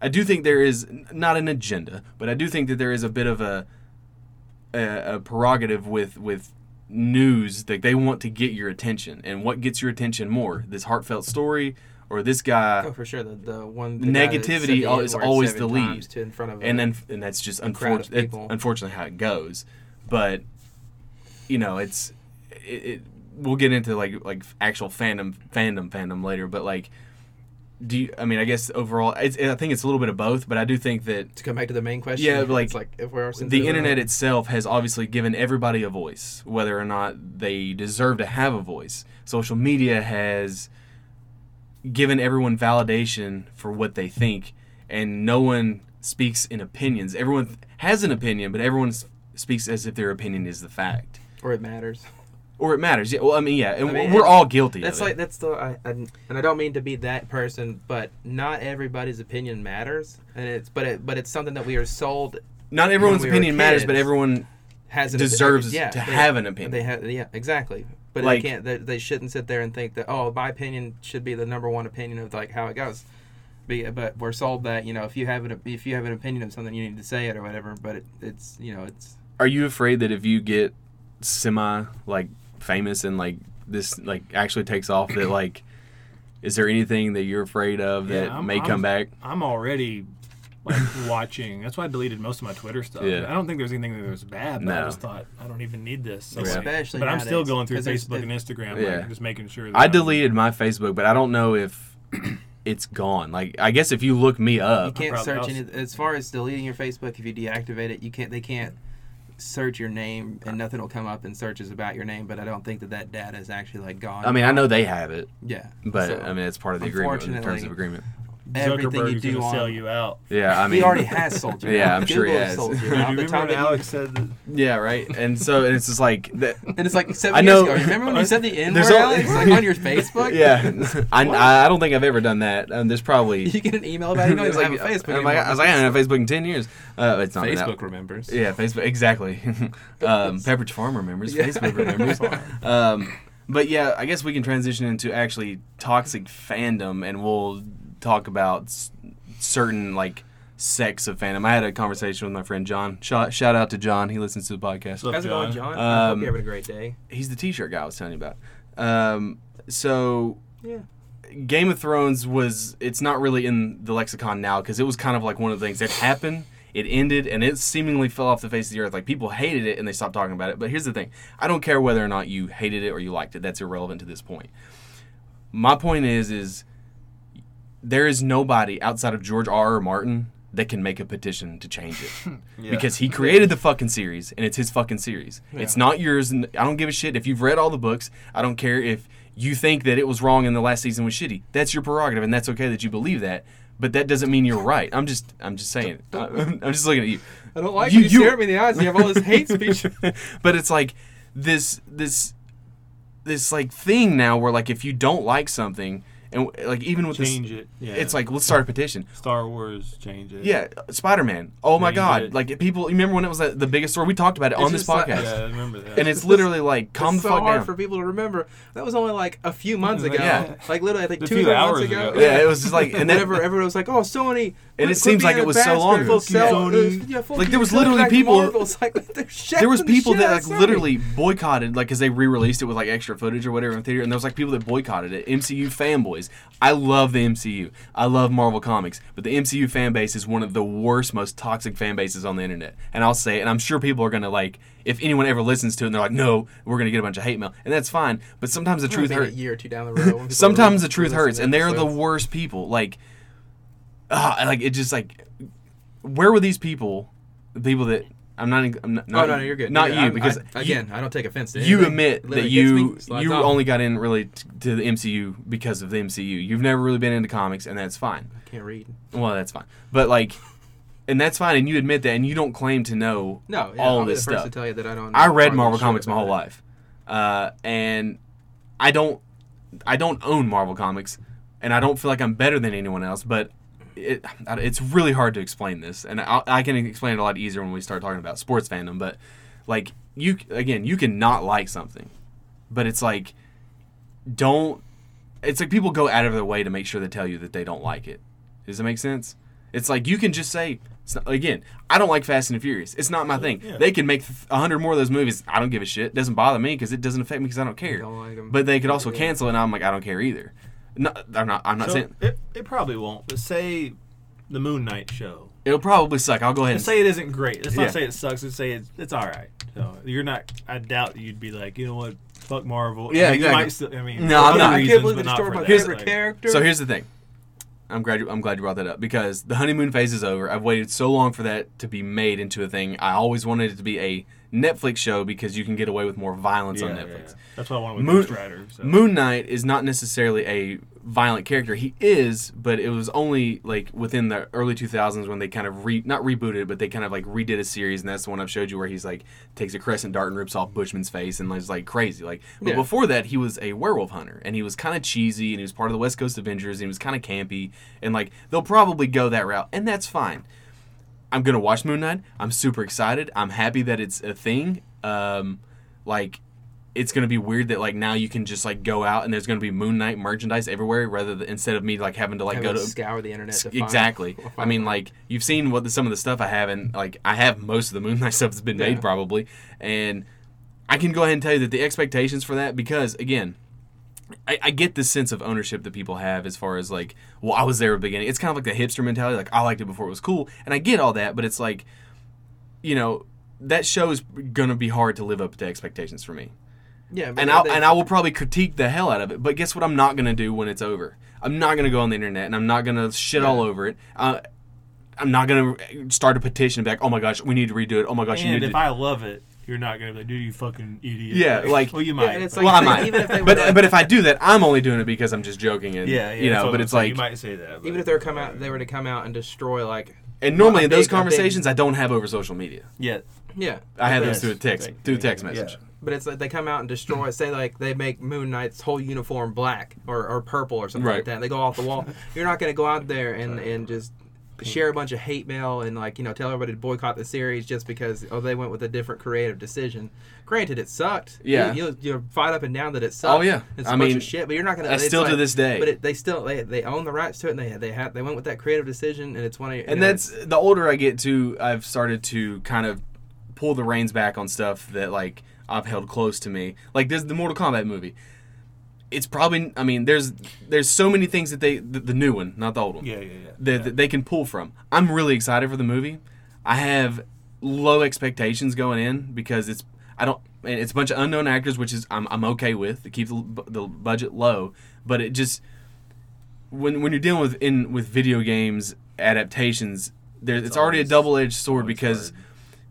I do think there is not an agenda, but I do think that there is a bit of a a, a prerogative with with news that they want to get your attention. And what gets your attention more? This heartfelt story or this guy Oh, for sure. The, the one The the guy that said negativity the is always the lead. in front of and then and that's just unfortunate. Unfortunately, how it goes. But you know, it's it, it. We'll get into like like actual fandom fandom fandom later. But like, do you? I mean, I guess overall, it's, I think it's a little bit of both. But I do think that to come back to the main question. Yeah, like, it's like if we're the internet itself has obviously given everybody a voice, whether or not they deserve to have a voice. Social media has given everyone validation for what they think, and no one speaks in opinions. Everyone has an opinion, but everyone speaks as if their opinion is the fact. or it matters. Or it matters. Yeah, well, I mean, yeah, and I mean, we're all guilty That's like that's the I, I and I don't mean to be that person, but not everybody's opinion matters, and it's but it but it's something that we are sold Not everyone's we opinion matters, but everyone has an deserves yeah, to they- have an opinion. They have yeah exactly, but Like- they can't. They, they shouldn't sit there and think that oh my opinion should be the number one opinion of like how it goes. Be, but we're sold that you know if you have an if you have an opinion of something you need to say it or whatever. But it, it's you know it's Are you afraid that if you get semi like famous and like this like actually takes off that like is there anything that you're afraid of Yeah, that I'm- may I'm- come back? I'm already like watching. That's why I deleted most of my Twitter stuff. Yeah. I don't think there's anything that was bad. But No. I just thought I don't even need this. So, like- Especially but I'm still going through Facebook and Instagram, Yeah. like just making sure. That I I'm- deleted my Facebook, but I don't know if (clears throat) it's gone. Like I guess if you look me up, you can't search any as far as deleting your Facebook if you deactivate it you can't they can't search your name and nothing will come up in searches about your name but I don't think that that data is actually like gone I mean I know they have it, yeah but So, I mean it's part of the agreement in terms of agreement. Everything you do gonna sell on you out. Yeah, I mean he already has sold you (laughs) Yeah, out. I'm sure he has. sold you Do you out. The remember time when that you- Alex said that? Yeah, right. And so and it's just like that, and it's like seven I years ago. Remember when you said the N (laughs) word, There's al- Alex? Like on your Facebook? (laughs) yeah, I, I don't think I've ever done that. Um, there's probably You get an email about it. You don't It's like- have a Facebook. I'm like. I was like, I haven't had Facebook in ten years. Uh, it's not been out. Facebook remembers. Yeah, Facebook exactly. um, Pepperidge Farm remembers. Yeah. Facebook remembers. um, but yeah, I guess we can transition into actually toxic fandom, and we'll talk about s- certain like sects of fandom. I had a conversation with my friend John. Shout, shout out to John. He listens to the podcast. So- How's it going, John? I hope Um, you're having a great day. He's the T-shirt guy I was telling you about. Um, so Yeah. Game of Thrones was it's not really in the lexicon now because it was kind of like one of the things that happened. It ended and it seemingly fell off the face of the earth. Like people hated it and they stopped talking about it. But here's the thing: I don't care whether or not you hated it or you liked it. That's irrelevant to this point. My point is, is there is nobody outside of George R. R. Martin that can make a petition to change it (laughs) Yeah. because he created the fucking series and it's his fucking series. It's not yours. And I don't give a shit if you've read all the books. I don't care if you think that it was wrong and the last season was shitty. That's your prerogative, and that's okay that you believe that. But that doesn't mean you're right. I'm just, I'm just saying. (laughs) I'm just looking at you. I don't like You- you, you you- stare at me in the eyes and you have all this hate speech. (laughs) but it's like this, this, this like thing now where like if you don't like something and like even with change this, it. Yeah. it's like let's start a petition. Star Wars change it. Yeah, Spider Man. Oh my god! it. Like people, you remember when it was the the biggest story? We talked about it It's on this just like- podcast, Yeah, I remember that. and it's literally like (laughs) calm it's the so fuck hard down. for people to remember. That was only like a few months ago. Yeah. Like literally, I think two few three months hours ago. ago. yeah, it was just like, (laughs) and then Whenever everyone was like, "Oh, Sony," And it seems like it was so long bastard, ago. sell- Sony. yeah, fuck Like, there was literally people- Marvel. Like, (laughs) there was people that like literally boycotted, like, because they re-released it with like extra footage or whatever in theater, and there was like people that boycotted it. MCU fanboys. I love the MCU. I love Marvel comics, but the MCU fan base is one of the worst, most toxic fan bases on the internet. And I'll say, it, and I'm sure people are gonna like, if anyone ever listens to it, and they're like, "No, we're gonna get a bunch of hate mail," and that's fine. But sometimes the truth hurts. A year or two down the road. (laughs) sometimes the truth hurts and they're the worst people like ah like it just like where were these people the people that i'm not i'm not, Oh no, no, you're good. not You're you good. because I, you- again, I don't take offense to you admit that you you off. only got in really t- to the MCU because of the MCU. You've never really been into comics, and that's fine. I can't read. Well, that's fine, but like, and that's fine, and you admit that, and you don't claim to know No, yeah, all I'll of be this stuff. to tell you that I don't. I read Marvel comics my whole it. life, uh, and I don't, I don't own Marvel comics, and I don't feel like I'm better than anyone else. But it, it's really hard to explain this, and I, I can explain it a lot easier when we start talking about sports fandom. But like you, again, you can not like something, but it's like, don't. It's like people go out of their way to make sure they tell you that they don't like it. Does that make sense? It's like you can just say it's not, again. I don't like Fast and Furious. It's not my thing. Yeah. They can make a hundred more of those movies. I don't give a shit. It doesn't bother me because it doesn't affect me because I don't care. Don't like. But they could also Yeah. cancel and I'm like, I don't care either. No, I'm not. I'm not So saying it, it probably won't. But say the Moon Knight show. it'll probably suck. I'll go ahead. Let's And, say it isn't great. Let's Yeah. not say it sucks. Let's say it's, it's all right. So you're not. I doubt you'd be like, you know what, fuck Marvel. Yeah, I mean, you exactly. might still, I mean, No, I'm other not. I can't believe but they not destroyed for my favorite Like, character. so here's the thing. I'm glad. You, I'm glad you brought that up because the honeymoon phase is over. I've waited so long for that to be made into a thing. I always wanted it to be a Netflix show because you can get away with more violence on Netflix. That's what I want with Moon- Ghost Rider. So. Moon Knight is not necessarily a violent character. He is, but it was only like within the early 2000s when they kind of re not rebooted, but they kind of like redid a series, and that's the one I've showed you where he's like takes a crescent dart and rips off Bushman's face and is like crazy. Like, but Yeah. before that, he was a werewolf hunter, and he was kind of cheesy, and he was part of the West Coast Avengers, and he was kind of campy, and like they'll probably go that route, and that's fine. I'm gonna watch Moon Knight. I'm super excited. I'm happy that it's a thing. Um, like it's gonna be weird that like now you can just like go out and there's gonna be Moon Knight merchandise everywhere rather than instead of me like having to like Having go to scour the internet. To find- exactly. (laughs) I mean like you've seen what the, some of the stuff I have and like I have most of the Moon Knight (laughs) stuff that's been made probably and I can go ahead and tell you that the expectations for that because again. I, I get this sense of ownership that people have as far as like, well, I was there at the beginning. It's kind of like the hipster mentality, like I liked it before it was cool, and I get all that, but it's like, you know, that show is gonna be hard to live up to expectations for me yeah, and I and I will probably critique the hell out of it. But guess what? I'm not gonna do when it's over. I'm not gonna go on the internet and I'm not gonna shit all over it. Uh, I'm not gonna start a petition and like, "Oh my gosh, we need to redo it." Oh my gosh, you need if to. I love it, you're not gonna be like, dude, you fucking idiot. Yeah, like- well, you might. and it's but- well, I might, even if they but were to- but if I do that, I'm only doing it because I'm just joking and yeah, yeah, you know. But I'm it's saying. like, you might say that. even if they were come out, they were to come out and destroy like and normally in those big- a big- conversations, I don't have over social media. yeah, yeah. I have Yes. those through a text, Thank- through a text you. message. Yeah. But it's like they come out and destroy. Say like they make Moon Knight's whole uniform black or, or purple or something Right. like that. They go off the wall. You're not going to go out there and, and just Mm-hmm. share a bunch of hate mail and like you know tell everybody to boycott the series just because oh they went with a different creative decision. Granted, it sucked. Yeah. you, you, fight up and down that it sucked. Oh, yeah. it's I a bunch mean, of shit. But you're not going I to. still to this day. But it, they still they, they own the rights to it and they they have they went with that creative decision and it's one of and know, that's the older I get to, I've started to kind of pull the reins back on stuff that like I've held close to me. Like this the Mortal Kombat movie. It's probably, I mean, there's there's so many things that they the, the new one, not the old one, yeah, yeah, yeah. that, that they can pull from. I'm really excited for the movie. I have low expectations going in because it's I don't and it's a bunch of unknown actors, which is I'm I'm okay with. It keeps the, the budget low, but it just when when you're dealing with in with video games adaptations, there it's, already a double edged sword because hard.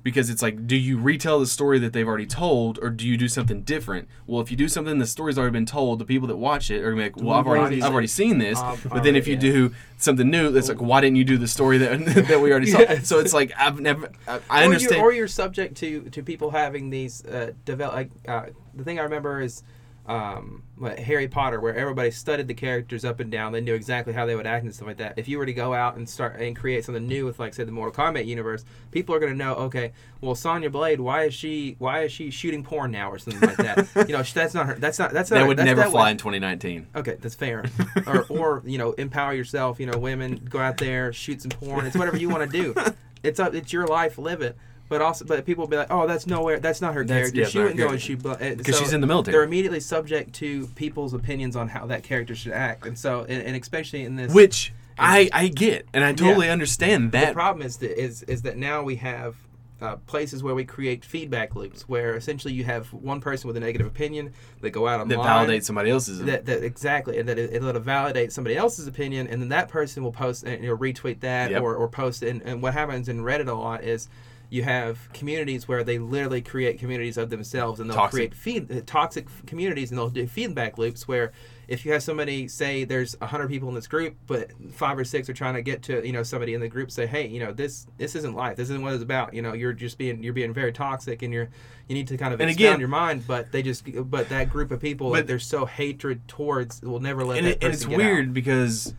Because it's like, do you retell the story that they've already told, or do you do something different? Well, if you do something the story's already been told, the people that watch it are gonna be like, well, I've already I've already seen this. I've but then if you do something new, it's like, why didn't you do the story that (laughs) that we already saw? Yes. So it's like I've never I, I or understand. You're, or you're subject to to people having these uh, develop. Uh, the thing I remember is um, Harry Potter, where everybody studied the characters up and down. They knew exactly how they would act and stuff like that. If you were to go out and start and create something new with, like, say, the Mortal Kombat universe, people are going to know. Okay, well, Sonya Blade, why is she why is she shooting porn now or something like that? (laughs) you know, that's not her. That's not that's not. that would that's, never that fly would- in 2019. Okay, that's fair. (laughs) or, or you know, empower yourself. You know, women go out there, shoot some porn. It's whatever you want to do. (laughs) It's up. It's your life. Live it. But also, but people will be like, oh, that's nowhere. That's not her That's- character. yeah, she wouldn't go and character. shoot. But uh, Because so she's in the military. They're immediately subject to people's opinions on how that character should act, and so, and, and especially in this, Which I I get, and I totally Yeah. understand that. the problem is that is is that now we have uh, places where we create feedback loops, where essentially you have one person with a negative opinion that go out that online validates somebody else's. that, that exactly, and that it, it'll validate somebody else's opinion, and then that person will post and you know, retweet that Yep. or, or post. it. And, and what happens in Reddit a lot is you have communities where they literally create communities of themselves, and they'll Toxic. create feed, uh, toxic communities, and they'll do feedback loops where if you have somebody say there's hundred people in this group, but five or six are trying to get to you know somebody in the group say, hey, you know this this isn't life, this isn't what it's about. You know, you're just being you're being very toxic, and you're you need to kind of And expand again- your mind. But they just but that group of people, But- they're so hatred towards will never let and, that it, and it's weird out. because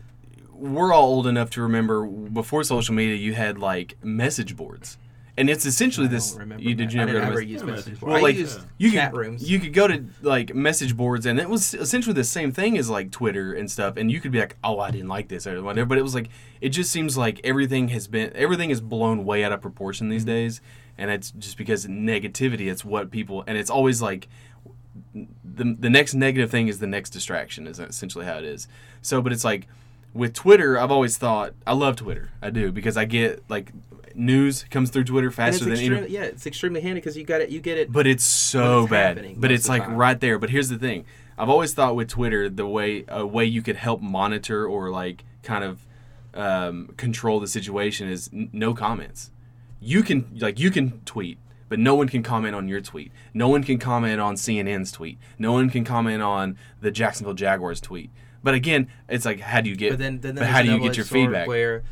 we're all old enough to remember before social media, you had like message boards, and it's essentially this. You did you I never didn't go to ever use message boards. Well, I like used you chat could rooms. you could go to like message boards, and it was essentially the same thing as like Twitter and stuff. And you could be like, "Oh, I didn't like this" or whatever. But it was like it just seems like everything has been everything is blown way out of proportion these days, and it's just because negativity. It's what people, and it's always like the the next negative thing is the next distraction is essentially how it is. So, but it's like with Twitter, I've always thought I love Twitter. I do because I get like news comes through Twitter faster than extremely, yeah, it's extremely handy because you got it. You get it. But it's so it's bad. But it's like time. right there. But here's the thing: I've always thought with Twitter, the way a way you could help monitor or like kind of um, control the situation is n- no comments. You can like you can tweet, but no one can comment on your tweet. No one can comment on CNN's tweet. No one can comment on the Jacksonville Jaguars tweet. But again, it's like how do you get? But then, then but how do you get your feedback? Where,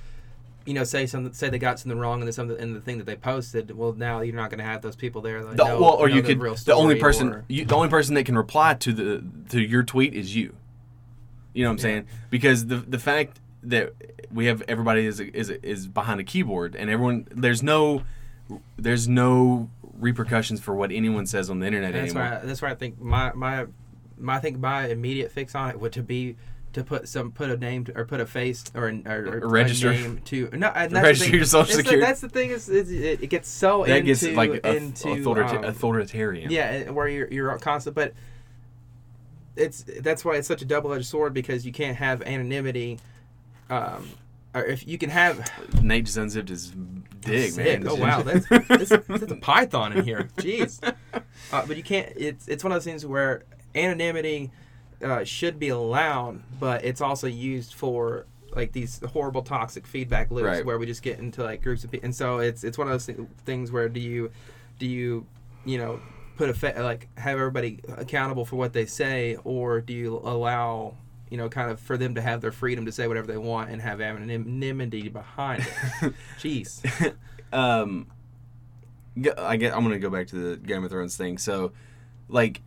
you know, say something, say they got something wrong in the something in the thing that they posted. Well, now you're not going to have those people there. The- know, well, or you the could. The only person, or- you, the only person that can reply to the to your tweet is you. You know what I'm saying? Because the the fact that we have everybody is is is behind a keyboard and everyone there's no there's no repercussions for what anyone says on the internet that's anymore. why. That's why I think my my my I think my immediate fix on it would to be to put some put a name to, or put a face or, or, or Register. to no the Register thing. your Social It's the- that's the thing is, is it, it gets so that into gets like into authorita- um, authoritarian. Yeah, where you're you're constant, but it's that's why it's such a double edged sword because you can't have anonymity. Um, or if you can have Nate just unzipped his dick, man. Oh wow, (laughs) that's, that's, that's a python in here. Jeez. Uh, but you can't. It's it's one of those things where anonymity uh, should be allowed, but it's also used for like these horrible toxic feedback loops Right. where we just get into like groups of people, and so it's it's one of those thi- things where do you do you you know put a fa- like have everybody accountable for what they say, or do you allow you know kind of for them to have their freedom to say whatever they want and have anonymity behind it? (laughs) Jeez. um I get I'm gonna go back to the Game of Thrones thing. So like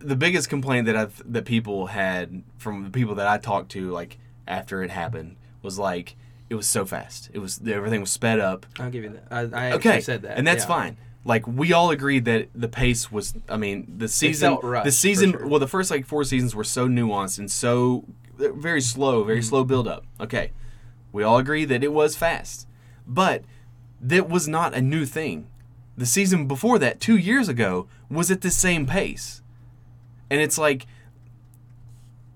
the biggest complaint that I've that people had from the people that I talked to like after it happened was like it was so fast. It was everything was sped up. I'll give you that. I, I actually Okay, said that, and that's yeah. fine. Like we all agreed that the pace was. I mean, the season, rushed, the season. sure. Well, the first like four seasons were so nuanced and so very slow, very Mm-hmm. slow build up. Okay, we all agree that it was fast, but that was not a new thing. The season before that, two years ago, was at the same pace, and it's like,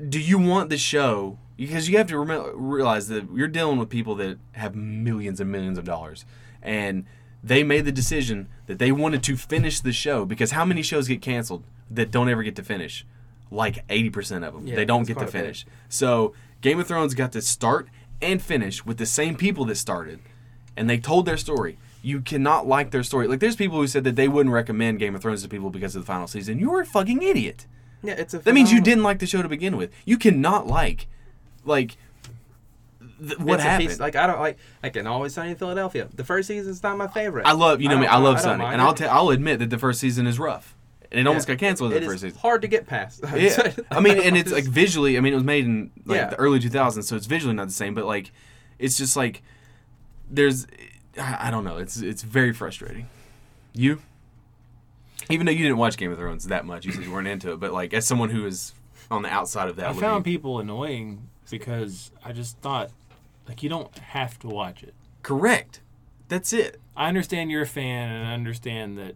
do you want the show? Because you have to realize that you're dealing with people that have millions and millions of dollars, and they made the decision that they wanted to finish the show because how many shows get canceled that don't ever get to finish? Like 80% of them. Yeah, they don't get to quite a bit. finish. So Game of Thrones got to start and finish with the same people that started, and they told their story. You cannot like their story. Like there's people who said that they wouldn't recommend Game of Thrones to people because of the final season. You're a fucking idiot. Yeah, it's a. That means you didn't like the show to begin with. You cannot like, like, th- what it's happened. piece- like I don't like. I can always sunny in Philadelphia. The first season's not my favorite. I love you know I me. I love I Sunny, and I'll tell I'll admit that the first season is rough, and it almost got canceled in the is first season. hard to get past. (laughs) Yeah, I mean, and it's like (laughs) visually. I mean, it was made in like Yeah. the early 2000s, so it's visually not the same. But like, it's just like there's, I I don't know. It's it's very frustrating. You, even though you didn't watch Game of Thrones that much, you said you weren't into it. But like, as someone who is on the outside of that, I found people annoying because I just thought, like, you don't have to watch it. correct. That's it. I understand you're a fan, and I understand that,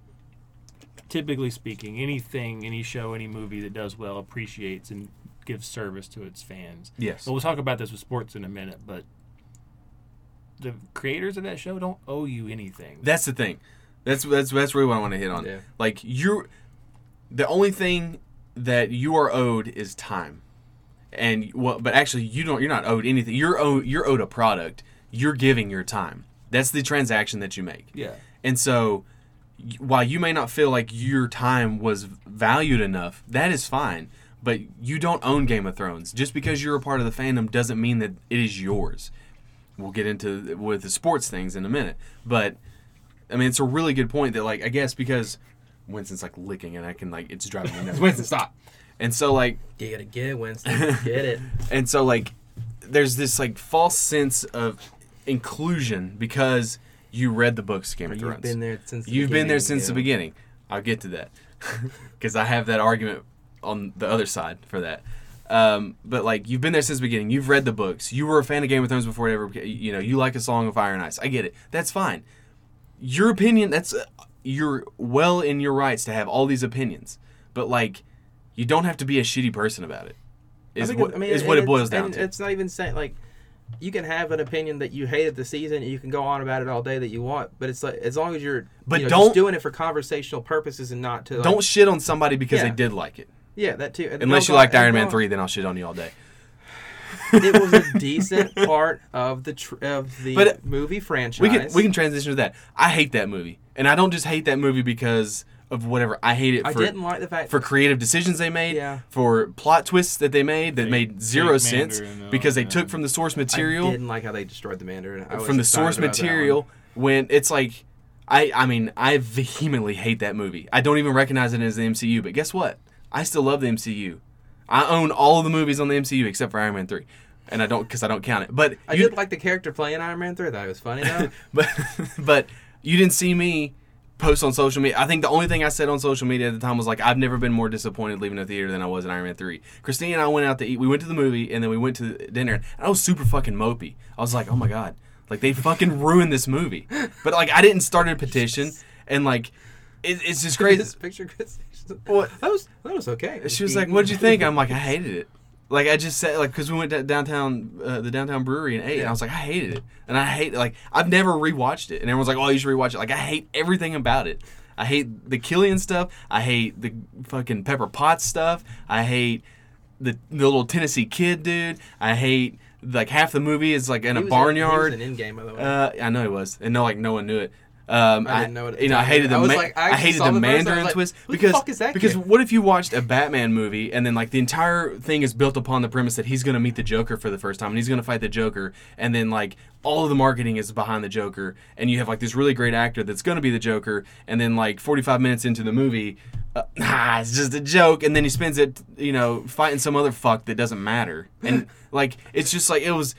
typically speaking, anything, any show, any movie that does well appreciates and gives service to its fans. Yes. But we'll talk about this with sports in a minute. But the creators of that show don't owe you anything. That's the thing. That's that's that's really what I want to hit on. Yeah. Like you, the only thing that you are owed is time, and well, but actually you don't. You're not owed anything. You're owed. You're owed a product. You're giving your time. That's the transaction that you make. yeah. And so, while you may not feel like your time was valued enough, that is fine. But you don't own Game of Thrones. Just because you're a part of the fandom doesn't mean that it is yours. We'll get into with the sports things in a minute. But I mean, it's a really good point that, like, I guess because Winston's like licking and I can like it's driving me nuts. (laughs) Winston, stop. And so like You gotta get it, Winston. get it. (laughs) and so like there's this like false sense of inclusion because you read the books Game of Thrones. You've been there since. The You've been there beginning, since the beginning. I'll get to that (laughs) because I have that argument on the other side for that. Um, but like you've been there since the beginning. You've read the books. You were a fan of Game of Thrones before it ever. You know you like a Song of Fire and Ice. I get it. That's fine. Your opinion. That's uh, you're well in your rights to have all these opinions. But like, you don't have to be a shitty person about it. I what it- I mean, is what it boils down and to. It's not even saying like you can have an opinion that you hated the season. and You can go on about it all day that you want, but it's like as long as you're But you know, don't- just doing it for conversational purposes and not to like, Don't shit on somebody because Yeah. they did like it. yeah that too. And Unless you liked Iron Man don't- three, then I'll shit on you all day. It was a decent part of the tr- of the But, movie franchise. we can we can transition to that. I hate that movie, and I don't just hate that movie because of whatever. I hate it I for didn't like the fact for creative decisions they made, Yeah. for plot twists that they made that Fake- made zero sense Mandarin, though, because they yeah. took from the source material. I didn't like how they destroyed the Mandarin. I was from the source material one. when it's like I I mean I vehemently hate that movie. I don't even recognize it as the MCU, but guess what? I still love the MCU. I own all of the movies on the MCU except for Iron Man 3. And I don't cuz I don't count it. But I you, did like the character playing Iron Man 3. I thought it was funny though. (laughs) but but you didn't see me post on social media. I think the only thing I said on social media at the time was like I've never been more disappointed leaving the theater than I was in Iron Man 3. Christine and I went out to eat. We went to the movie and then we went to dinner and I was super fucking mopey. I was like, "Oh my god. Like they fucking (laughs) ruined this movie." But like I didn't start a petition and like it, it's just crazy. This picture, Chris. What? (laughs) That was that was okay. She was like, "What did you think?" I'm like, (laughs) "I hated it." Like I just said, like because we went to downtown, uh, the downtown brewery and ate, and I was like, I hated it, and I hate like I've never rewatched it, and everyone's like, "Oh, you should rewatch it." Like I hate everything about it. I hate the Killian stuff. I hate the fucking Pepper Potts stuff. I hate the the little Tennessee kid dude. I hate like half the movie is like in He a barnyard. In, he was in Endgame, by the way. Uh, I know he was, and no, like no one knew it. Um, I didn't know it You know, I hated the I was ma- like- I I, hated the the verse, I was Mandarin like, twist because fuck is that because kid? what if you watched a Batman movie and then like the entire thing is built upon the premise that he's going to meet the Joker for the first time and he's going to fight the Joker and then like all of the marketing is behind the Joker and you have like this really great actor that's going to be the Joker and then like 45 minutes into the movie uh, (laughs) ah, it's just a joke and then he spends it you know fighting some other fuck that doesn't matter and (laughs) like it's just like it was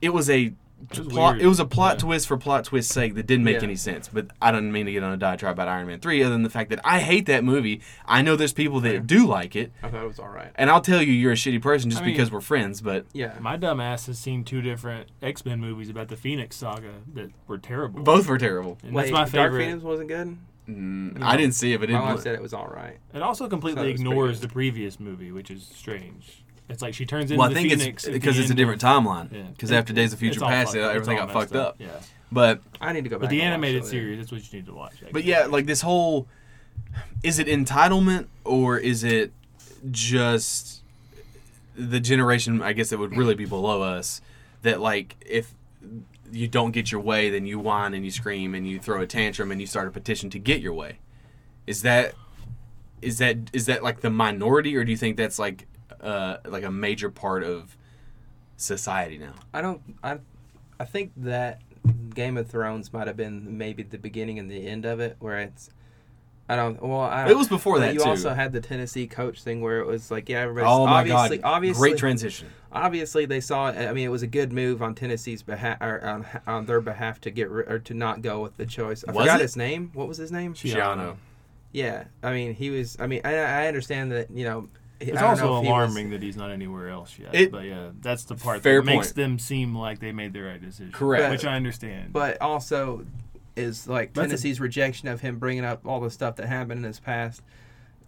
it was a was plot it was a plot Yeah. twist for plot twist's sake that didn't make Yeah. any sense but i don't mean to get on a diatribe about iron man 3 other than the fact that i hate that movie i know there's people that do like it I thought it was all right. and i'll tell you you're a shitty person just I mean- because we're friends but Yeah. My dumb ass has seen two different X Men movies about the Phoenix Saga that were terrible. both were terrible And Wait, that's my Dark. Phoenix wasn't good. mm, i didn't see it but it My wife was said it was all right. It also completely Thought it ignores the previous movie, which is strange. It's like she turns into well i think Phoenix it's at because it's a different of- timeline Yeah. because It- after days of future past fucked- everything got fucked up Yeah. but I need to go back. But the and watch animated it. series, that's what you need to watch. But yeah, like this whole is it entitlement or is it just the generation I guess that would really be below us that like if you don't get your way then you whine and you scream and you throw a tantrum and you start a petition to get your way. Is that is that is that like the minority or do you think that's like uh like a major part of society now? I don't. I. I think that Game of Thrones might have been maybe the beginning and the end of it, where it's. I don't. Well, I. It was before that, You too. also had the Tennessee coach thing where it was like, yeah, everybody's Oh my obviously, god. obviously, Great transition. obviously they saw. I mean, it was a good move on Tennessee's behalf or on, on their behalf to get ri- or to not go with the choice. I Was forgot it? his name. What was his name? Schiano. Yeah, I mean, he was. I mean, I, I understand that you know. It's also know if he was- alarming that he's not anywhere else yet. It- but yeah, that's the part Fair that makes them seem like they made the right decision. Correct. Which I understand. but also is like That's a- Tennessee's rejection of him bringing up all the stuff that happened in his past,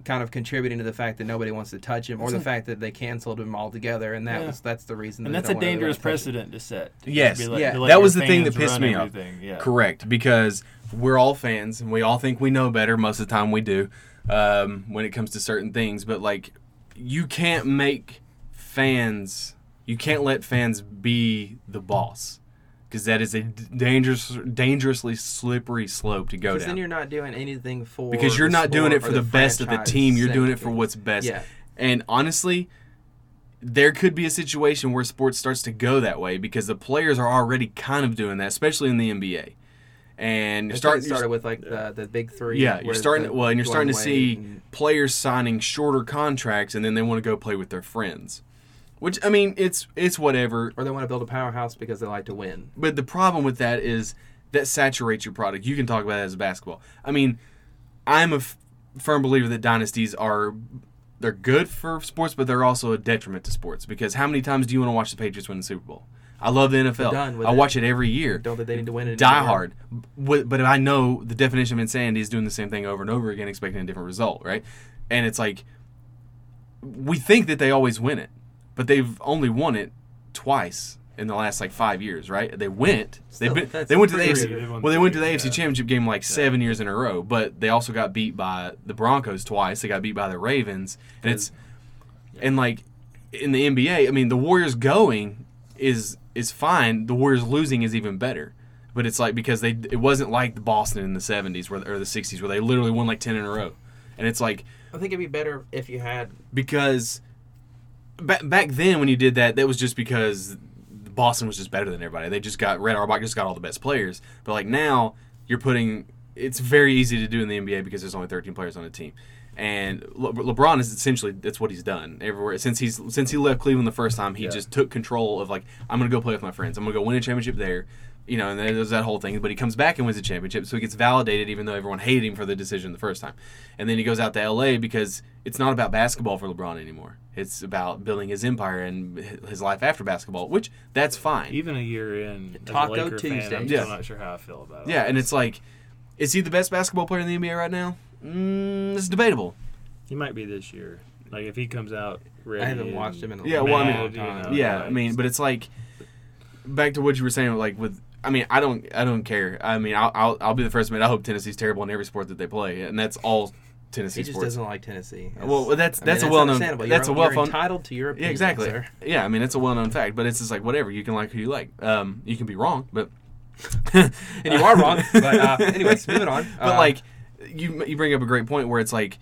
kind of contributing to the fact that nobody wants to touch him, or the fact that they canceled him altogether, and that Yeah. was that's the reason. and that's a don't wanna dangerous touch precedent to set. to Yes. like- Yeah. to That was the thing that pissed me off. Yeah. Correct, because we're all fans and we all think we know better. Most of the time, we do um, when it comes to certain things. But like, you can't make fans. You can't let fans be the boss because that is a dangerous, dangerously slippery slope to go down. Because then you're not doing anything for Because you're not doing it for or the best of the team. You're doing it for what's best. Yeah. And honestly, there could be a situation where sports starts to go that way because the players are already kind of doing that, especially in the NBA. And you're starting started with like the the big three. yeah, you're starting the well, and you're starting to see and- players signing shorter contracts, and then they want to go play with their friends. Which I mean, it's it's whatever. or they want to build a powerhouse because they like to win. But the problem with that is that saturates your product. You can talk about it as a basketball. I mean, I'm a f- firm believer that dynasties are they're good for sports, but they're also a detriment to sports because how many times do you want to watch the Patriots win the Super Bowl? I love the NFL. done with I it. watch it every year. Don't think they need to win it. Die anymore. hard. But, but I know the definition of insanity is doing the same thing over and over again, expecting a different result, right? And it's like we think that they always win it, but they've only won it twice in the last like five years, right? They went. Still, They've been, they went to the AFC. They Well, they went to the AFC yeah. Championship game like seven years in a row, but they also got beat by the Broncos twice. They got beat by the Ravens, and it's and like in the NBA, I mean, the Warriors going is is fine. The Warriors losing is even better. But it's like because they it wasn't like the Boston in the '70s where or the '60s where they literally won like ten in a row, and it's like I think it'd be better if you had because back back then when you did that, that was just because Boston was just better than everybody. They just got Red Auerbach just got all the best players. But like now, you're putting it's very easy to do in the NBA because there's only 13 players on a team. And Le- LeBron is essentially that's what he's done everywhere since he's since he left Cleveland the first time. He Yeah. just took control of like I'm gonna go play with my friends. I'm gonna go win a championship there, you know. And there's that whole thing. But he comes back and wins a championship, so he gets validated, even though everyone hated him for the decision the first time. And then he goes out to LA because it's not about basketball for LeBron anymore. It's about building his empire and his life after basketball, which that's fine. Even a year in, Taco a Laker fan, I'm still Yeah. not sure how I feel about it. Yeah, and it's like, is he the best basketball player in the NBA right now? Mm, it's debatable. he might be this year. Like if he comes out ready. I haven't watched him in a Yeah, well, I mean- long time. yeah, I mean, but it's like back to what you were saying. Like with, I mean, I don't, I don't care. I mean, I'll, I'll, I'll be the first to admit I hope Tennessee's terrible in every sport that they play, and that's all Tennessee he just sports. doesn't like Tennessee. Well, that's- I that's mean, a well-known- understandable. that's you're, a well- You're entitled to your Yeah, opinion, exactly. sir. Yeah, I mean, it's a well-known fact, but it's just like whatever. You can like who you like. Um, you can be wrong, but (laughs) (laughs) And you are wrong. But uh, (laughs) anyways, moving on. But Uh, like, you you bring up a great point where it's like,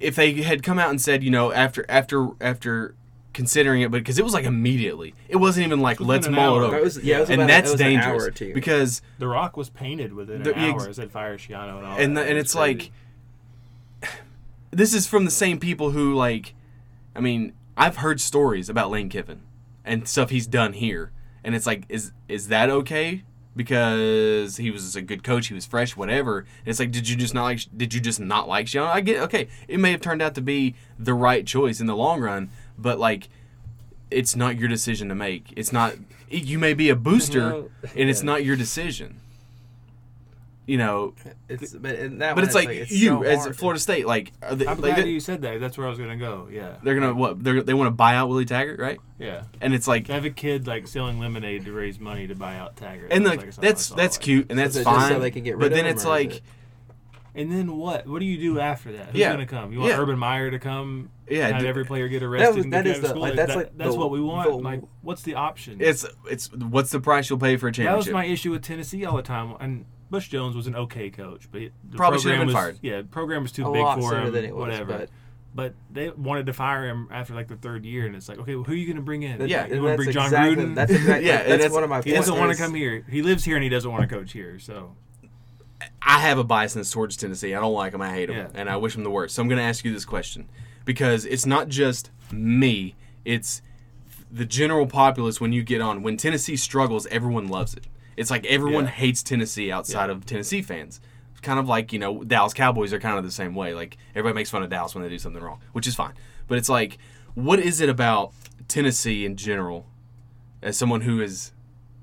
if they had come out and said, you know, after after after considering it, but because it was like immediately, it wasn't even like let's an mull it over, was- yeah, it and about- that's it was an dangerous hour or because The Rock was painted within The- an hour. It said fire Schiano and all. and that. the, and was it's crazy. like, (sighs) this is from the same people who like, I mean, I've heard stories about Lane Kiffin and stuff he's done here, and it's like, is is that okay? Because he was a good coach, he was fresh, whatever. And it's like, did you just not like? Did you just not like Schiano? I get okay. It may have turned out to be the right choice in the long run, but like, it's not your decision to make. It's not. You may be a booster, and it's not your decision. You know, it's but in that but one, it's like, it's you so as hard. Florida State, like are they, I'm like glad they, you said that. That's where I was gonna go. Yeah. they're gonna what? They're, they want to buy out Willie Taggart, right? Yeah. And it's like, To have a kid like selling lemonade to raise money to buy out Taggart. and That's like, like something that's saw, that's like- cute and that's is it just fine. so they can get rid but of then him, it's like, it- And then what? What do you do after that? Who's Yeah. gonna come? You want Yeah. Urban Meyer to come? Yeah, Have every player get arrested. was- and that get is out of the- school? like, that's That- like that's the- what we want. the- like, what's the option? it's it's what's the price you'll pay for a championship? that was my issue with Tennessee all the time. And Butch Jones was an okay coach, but the Probably should have program been was, fired. Yeah, the program was too a big lot for sooner him. than it was, whatever. but But they wanted to fire him after like the third year, and it's like, okay, well, who are you going to bring in? Yeah, Like, and you want to that's bring John exactly, Gruden? That's exactly, Yeah, (laughs) yeah, that's, that's- one of my he points. doesn't want to come here. He lives here and he doesn't want to coach here. So I have a biasness towards Tennessee. I don't like them. I hate them, Yeah. and I wish them the worst. So I'm going to ask you this question because it's not just me; it's the general populace. When you get on, when Tennessee struggles, everyone loves it. It's like everyone Yeah. hates Tennessee outside of Tennessee fans. It's kind of like you know Dallas Cowboys are kind of the same way. Like everybody makes fun of Dallas when they do something wrong, which is fine. But it's like, what is it about Tennessee in general, as someone who is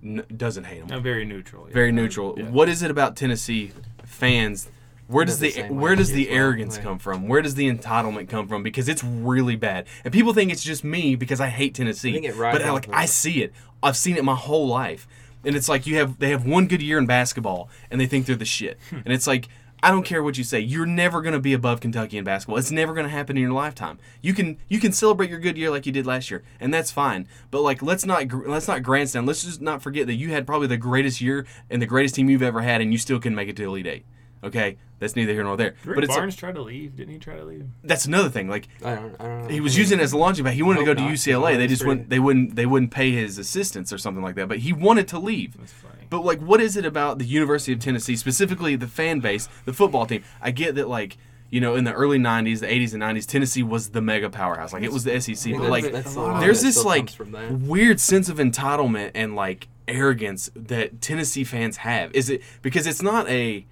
n- doesn't hate them? I'm very neutral. yeah. very neutral. Yeah. What is it about Tennessee fans? Where does the, the where does the arrogance yeah. come from? Where does the entitlement come from? Because it's really bad, and people think it's just me because I hate Tennessee. I think it but I, like I see it. I've seen it my whole life, and it's like you have they have one good year in basketball, and they think they're the shit, Hmm. and it's like. I don't care what you say. You're never going to be above Kentucky in basketball. It's never going to happen in your lifetime. You can you can celebrate your good year like you did last year, and that's fine. But like, let's not let's not grandstand. Let's just not forget that you had probably the greatest year and the greatest team you've ever had, and you still couldn't make it to Elite Eight. Okay, that's neither here nor there. Rick but it's Barnes tried to leave. Didn't he try to leave? that's another thing. Like I don't, I don't know. he was using it as a launching pad. He wanted to go Hope to not. UCLA. They just Pretty- wouldn't. They wouldn't. They wouldn't pay his assistants or something like that. But he wanted to leave. That's funny. But like, what is it about the University of Tennessee, specifically the fan base, the football team? I get that, like, you know, in the early '90s, the '80s and '90s, Tennessee was the mega powerhouse. Like, it was the SEC. But like, that's- that's a there's lot of there's it this like comes from that. weird sense of entitlement and like arrogance that Tennessee fans have. Is it because it's not a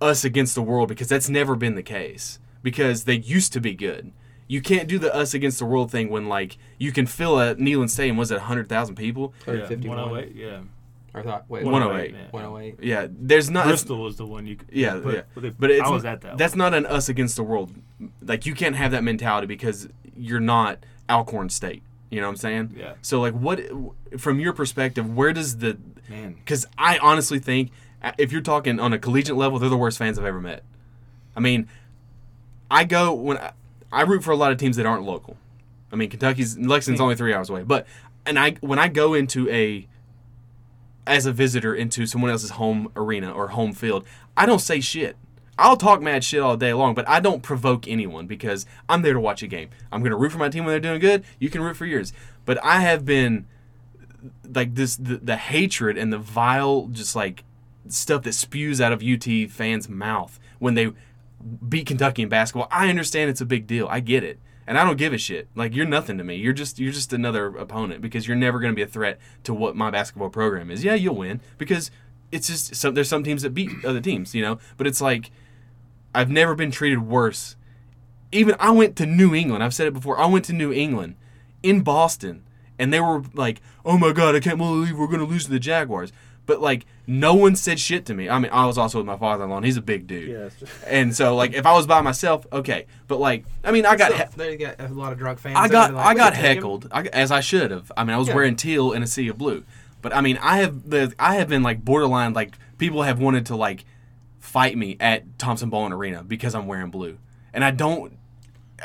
us against the world because that's never been the case because they used to be good. You can't do the us against the world thing when like you can fill a Neyland Stadium. Was it hundred thousand people? Oh or yeah, 108. Yeah. I thought, wait, 108. yeah. 108. Yeah, there's not. Bristol was the one you. Could, Yeah, put- yeah. But, But it's, I was at that. That's one. not an us against the world. Like you can't have that mentality because you're not Alcorn State. You know what I'm saying? Yeah. So like, what from your perspective, where does the? Man. Because I honestly think if you're talking on a collegiate level, they're the worst fans I've ever met. I mean, I go when I, I root for a lot of teams that aren't local. I mean, Kentucky's Lexington's only three hours away, but and I when I go into a as a visitor into someone else's home arena or home field, I don't say shit. I'll talk mad shit all day long, but I don't provoke anyone because I'm there to watch a game. I'm going to root for my team when they're doing good. You can root for yours. But I have been like this the, the hatred and the vile just like stuff that spews out of UT fans' mouth when they beat Kentucky in basketball. I understand it's a big deal. I get it. And I don't give a shit. Like you're nothing to me. You're just you're just another opponent because you're never going to be a threat to what my basketball program is. Yeah, you'll win because it's just some there's some teams that beat other teams, you know. But it's like I've never been treated worse. Even I went to New England. I've said it before. I went to New England in Boston and they were like, "Oh my god, I can't believe we're going to lose to the Jaguars." But like no one said shit to me. I mean, I was also with my father-in-law, and he's a big dude. Yes. And so like if I was by myself, okay. But like I mean, I got Still, he- there you got a lot of drug fans. I got like, I got can take him." heckled I, as I should have. I mean, I was Yeah. wearing teal in a sea of blue. But I mean, I have the I have been like borderline like people have wanted to like fight me at Thompson-Boling Arena because I'm wearing blue. And I don't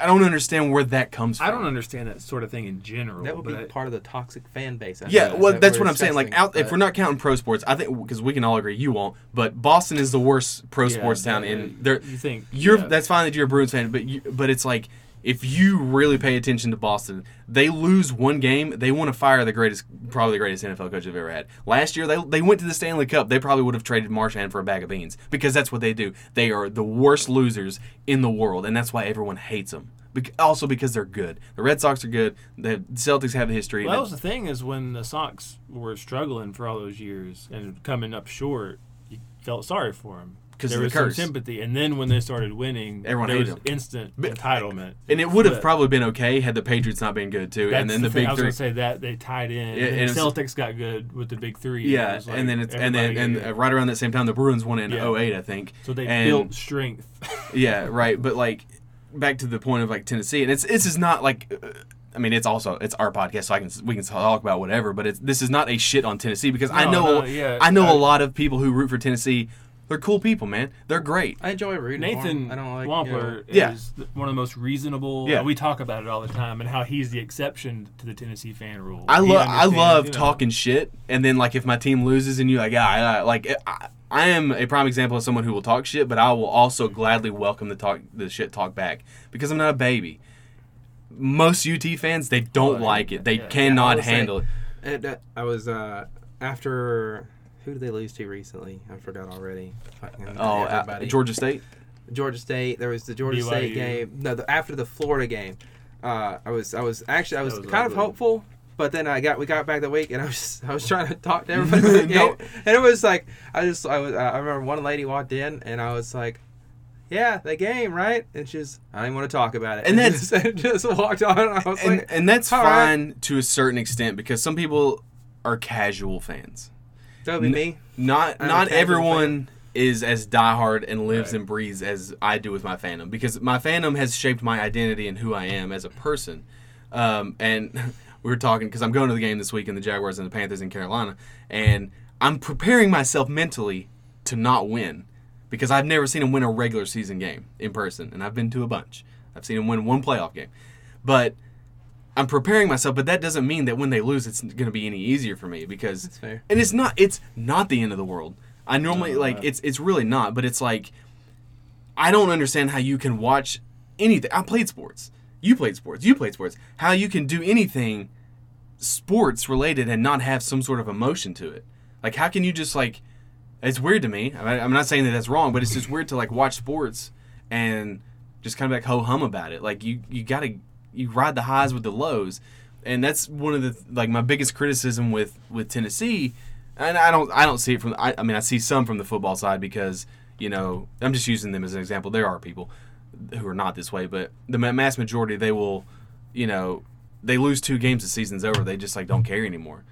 I don't understand where that comes from. I don't understand that sort of thing in general. That would be part of the toxic fan base. I Yeah, think, well, that that's what I'm saying. Like, out if we're not counting pro sports, I think because we can all agree you won't. But Boston is the worst pro Yeah, sports town in there. You think You're yeah. that's fine that you're a Bruins fan, but you, but it's like if you really pay attention to Boston, they lose one game, they want to fire the greatest, probably the greatest NFL coach they've ever had. Last year, they they went to the Stanley Cup. They probably would have traded Marchand for a bag of beans because that's what they do. They are the worst losers in the world, and that's why everyone hates them. Bec- also because they're good. The Red Sox are good. The Celtics have a history. Well, that was the thing is when the Sox were struggling for all those years and coming up short, you felt sorry for them 'Cause there the was some sympathy, and then when they started winning, Everyone there was 'em. instant But- entitlement. and it would have probably been okay had the Patriots not been good too. And then the, thing. big I was three. gonna say that they tied in. Yeah, and and the Celtics got good with the big three. Yeah, was like and then it's and then and uh, right around that same time the Bruins won in Yeah. 08, I think. so they and- built strength. (laughs) Yeah, right. But like back to the point of like Tennessee, and it's this is not like. Uh, I mean, it's also it's our podcast, so I can we can talk about whatever. But it's this is not a shit on Tennessee because I know no, yeah, I know I- a lot of people who root for Tennessee. They're cool people, man. They're great. I enjoy reading Nathan him. I don't like Wampler Yeah. is th- one of the most reasonable. Yeah. we talk about it all the time, and how he's the exception to the Tennessee fan rule. I He love I love you know, talking shit, and then like if my team loses and you like yeah, I, I- like I, I am a prime example of someone who will talk shit, but I will also gladly welcome the talk the shit talk back because I'm not a baby. Most UT fans they don't Oh, like it. They yeah. cannot I will say- handle it. And, uh, I was uh, after who did they lose to recently? I forgot already. Fucking Oh, uh, everybody. Georgia State. Georgia State. There was the Georgia State game. No, the, after the Florida game. Uh, I was I was actually I was, was kind of hopeful, but then I got we got back that week and I was I was trying to talk to (laughs) everybody about the game, No. and it was like I just I was I remember one lady walked in and I was like. Yeah, the game, right? And she's, I didn't want to talk about it. And (laughs) that's- just, just walked on. And I was and, like, and that's all right. fine to a certain extent because some people are casual fans. That would be me. Not I'm not everyone is as diehard and lives Right. and breathes as I do with my fandom because my fandom has shaped my identity and who I am as a person. Um, and (laughs) we were talking because I'm going to the game this week in the Jaguars and the Panthers in Carolina, and I'm preparing myself mentally to not win because I've never seen him win a regular season game in person, and I've been to a bunch. I've seen him win one playoff game, but I'm preparing myself. But that doesn't mean that when they lose, it's going to be any easier for me because That's fair. and it's not it's not the end of the world. I normally No, like uh, it's it's really not, but it's like I don't understand how you can watch anything. I played sports. You played sports. You played sports. How you can do anything sports related and not have some sort of emotion to it. Like how can you just like it's weird to me. I- I'm not saying that that's wrong, but it's just weird to like watch sports and just kind of like ho hum about it. Like you you got to you ride the highs with the lows, and that's one of the like my biggest criticism with with Tennessee. And I don't I don't see it from I, I mean I see some from the football side because you know I'm just using them as an example. There are people who are not this way, but the mass majority they will, you know, they lose two games the season's over. They just like don't care anymore.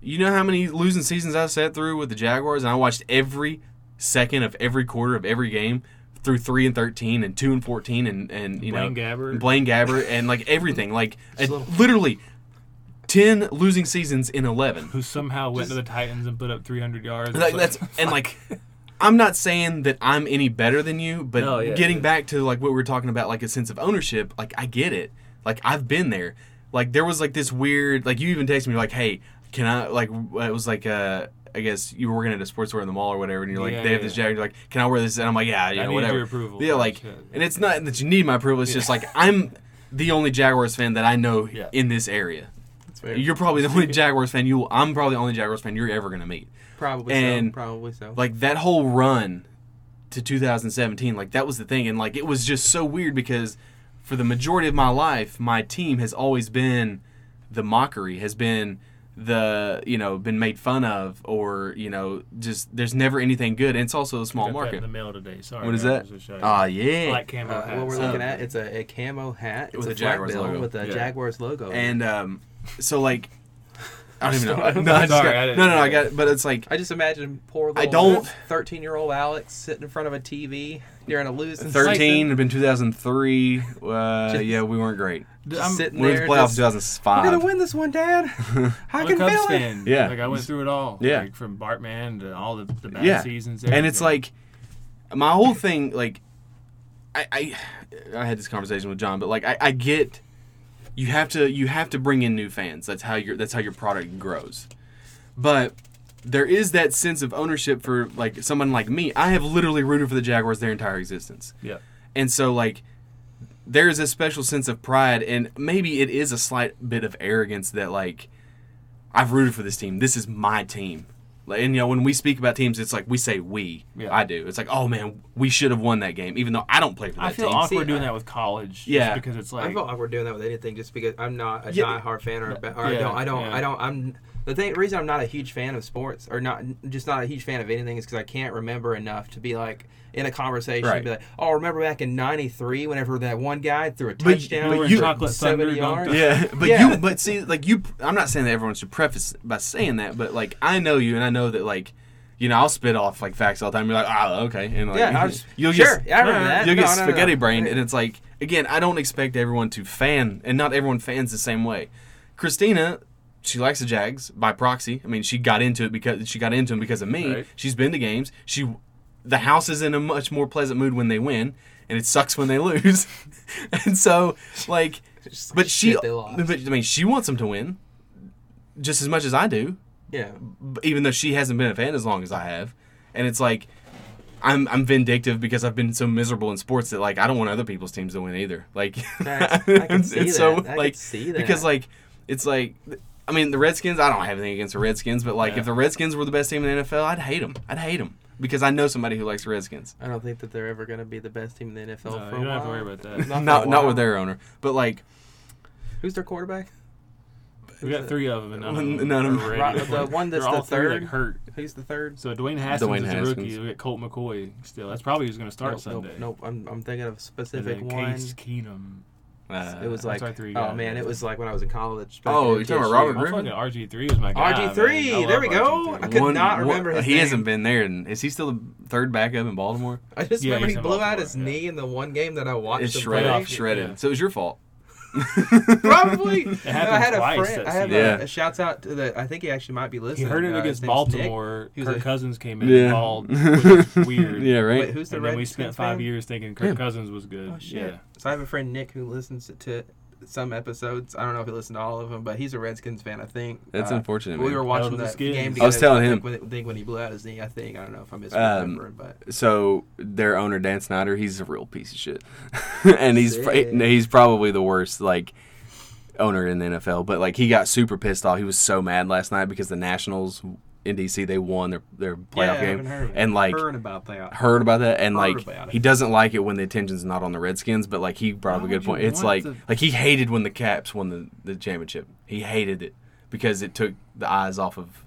You know how many losing seasons I sat through with the Jaguars, and I watched every second of every quarter of every game through three and thirteen and two and fourteen and and you Blaine know Gabbert. Blaine Gabbert and like everything like (laughs) Just little- literally ten losing seasons in eleven. who somehow went to the Titans and put up 300 yards. Like, It's that's and (laughs) like I'm not saying that I'm any better than you, but No, yeah, getting yeah. back to like what we were talking about, like a sense of ownership, like I get it. Like I've been there. like there was like this weird like you even texted me like, hey, can I like it was like uh I guess you were working at a sports store in the mall or whatever, and you're like, Yeah, they have yeah. this jacket. You're like, can I wear this? And I'm like, yeah, yeah, I need whatever. your approval. Yeah, like, Shit. and it's not that you need my approval. It's just like (laughs) I'm the only Jaguars fan that I know Yeah. in this area. That's fair. You're probably the only (laughs) Jaguars fan you. I'm probably the only Jaguars fan you're ever gonna meet. probably and, so. Probably so. Like that whole run to 2017, like that was the thing, and like it was just so weird because for the majority of my life, my team has always been the mockery, has been the you know been made fun of, or you know just there's never anything good. And it's also a small Got that market. in the mail today. Sorry. What is that? I was Ah, you. yeah. Black camo Uh, hat. what we're so- looking at, it's a, a camo hat. It's With a a Jaguars logo. with a Yeah. Jaguars logo. and um, so like I don't even know. (laughs) Sorry. No, I just Sorry, got, I no, didn't- no, no, I got. But it's like I just imagine poor I don't- 13 year old Alex sitting in front of a TV during a losing 13. season, It'd been 2003. Uh, Just- yeah, we weren't great. just I'm- sitting We went to there. playoffs just, 2005. We're gonna win this one, Dad. I (laughs) I'm can a Cubs feel it. Yeah. Like I went through it all. Yeah. Like from Bartman to all the, the bad Yeah. seasons. and it's like my whole thing like I, I i had this conversation with john but like I, I get you have to you have to bring in new fans that's how your that's how your product grows but there is that sense of ownership for like someone like me i have literally rooted for the jaguars their entire existence Yeah. and so like there's a special sense of pride and maybe it is a slight bit of arrogance that like I've rooted for this team. This is my team. Like, And you know when we speak about teams, it's like we say we. Yeah. I do. It's like oh man, we should have won that game, even though I don't play for that I feel team. awkward See, doing I- that with college. just Yeah. because it's like I like feel awkward doing that with anything just because I'm not a Yeah. diehard fan or, or I Yeah, don't I don't yeah. I don't I'm the thing reason I'm not a huge fan of sports or not just not a huge fan of anything is because I can't remember enough to be like in a conversation Right. be like oh remember back in '93 whenever that one guy threw a But- touchdown but for you- Chocolate 70 yards on- Yeah, but Yeah. you, but see, like you, I'm not saying that everyone should preface by saying that, but like I know you, and I know that like, you know, I'll spit off like facts all the time. You're like, oh, okay, and like, Yeah, I was- (laughs) you'll sure, get, yeah, I remember that. You'll get No, no, no. spaghetti brained, and it's like, again, I don't expect everyone to fan, and not everyone fans the same way. Christina, she likes the Jags by proxy. I mean, she got into it because she got into them because of me. Right. She's been to games. She, the house is in a much more pleasant mood when they win, and it sucks when they lose. (laughs) and so, like, like but she they lost. But, i mean, she wants them to win, just as much as I do. yeah Even though she hasn't been a fan as long as I have, and it's like, I'm I'm vindictive because I've been so miserable in sports that like I don't want other people's teams to win either. Like, (laughs) I can see it's so that. I can like see that. because like it's like. I mean, the Redskins. I don't have anything against the Redskins, but like, Yeah. if the Redskins were the best team in the NFL, I'd hate them. I'd hate them because I know somebody who likes the Redskins. I don't think that they're ever going to be the best team in the NFL No, for you a don't while. have to worry about that. (laughs) Not, Not not with their owner, but like Who's their quarterback? We got three of them, and none of them, None of them- are ready. Right, the one that's all the three, like, third? hurt. Who's the third? So Dwayne Haskins Dwayne is a rookie. We got Colt McCoy still. That's probably who's going to start nope, Sunday. Nope, nope. I'm, I'm thinking of a And specific then one. Case Keenum. Uh, It was like, our three oh guys. man, it was like when I was in college. Oh, you're talking about Robert Griffin? fucking RG3 was my guy. RG3, there we go. RG3. I could not remember his He name. hasn't been there. And is he still the third backup in Baltimore? I just Yeah, remember he in blew out his yeah. knee in the one game that I watched. It's him shredded. Shredded. Yeah. So it was your fault. (laughs) Probably. It I happened had a friend. that I have season. a, Yeah. a shouts out to the. I think he actually might be listening. He heard it uh, against his Nick. Baltimore. He was Kirk a- Cousins came in Yeah. and called, (laughs) which is weird. yeah, right. Wait, who's the And then we Redskins spent five fan? years thinking Kirk Yeah. Cousins was good. Oh shit! Yeah. So I have a friend Nick who listens to some episodes. I don't know if he listened to all of them, but he's a Redskins fan. I think. That's Uh, unfortunate. We man. were watching the that Skins. game I was telling I him. think when, I think when he blew out his knee. I think I don't know if I'm Um, misremembering, but So their owner Dan Snyder, he's a real piece of shit, (laughs) and he's pr- Sick. he's probably the worst like owner in the NFL. But like he got super pissed off. He was so mad last night because the Nationals in DC they won their their playoff Yeah, game, heard and like heard about that. heard about that and Heard like he doesn't like it when the attention's not on the Redskins, but like he brought up a good point. It's like to- like he hated when the Caps won the, the championship. He hated it because it took the eyes off of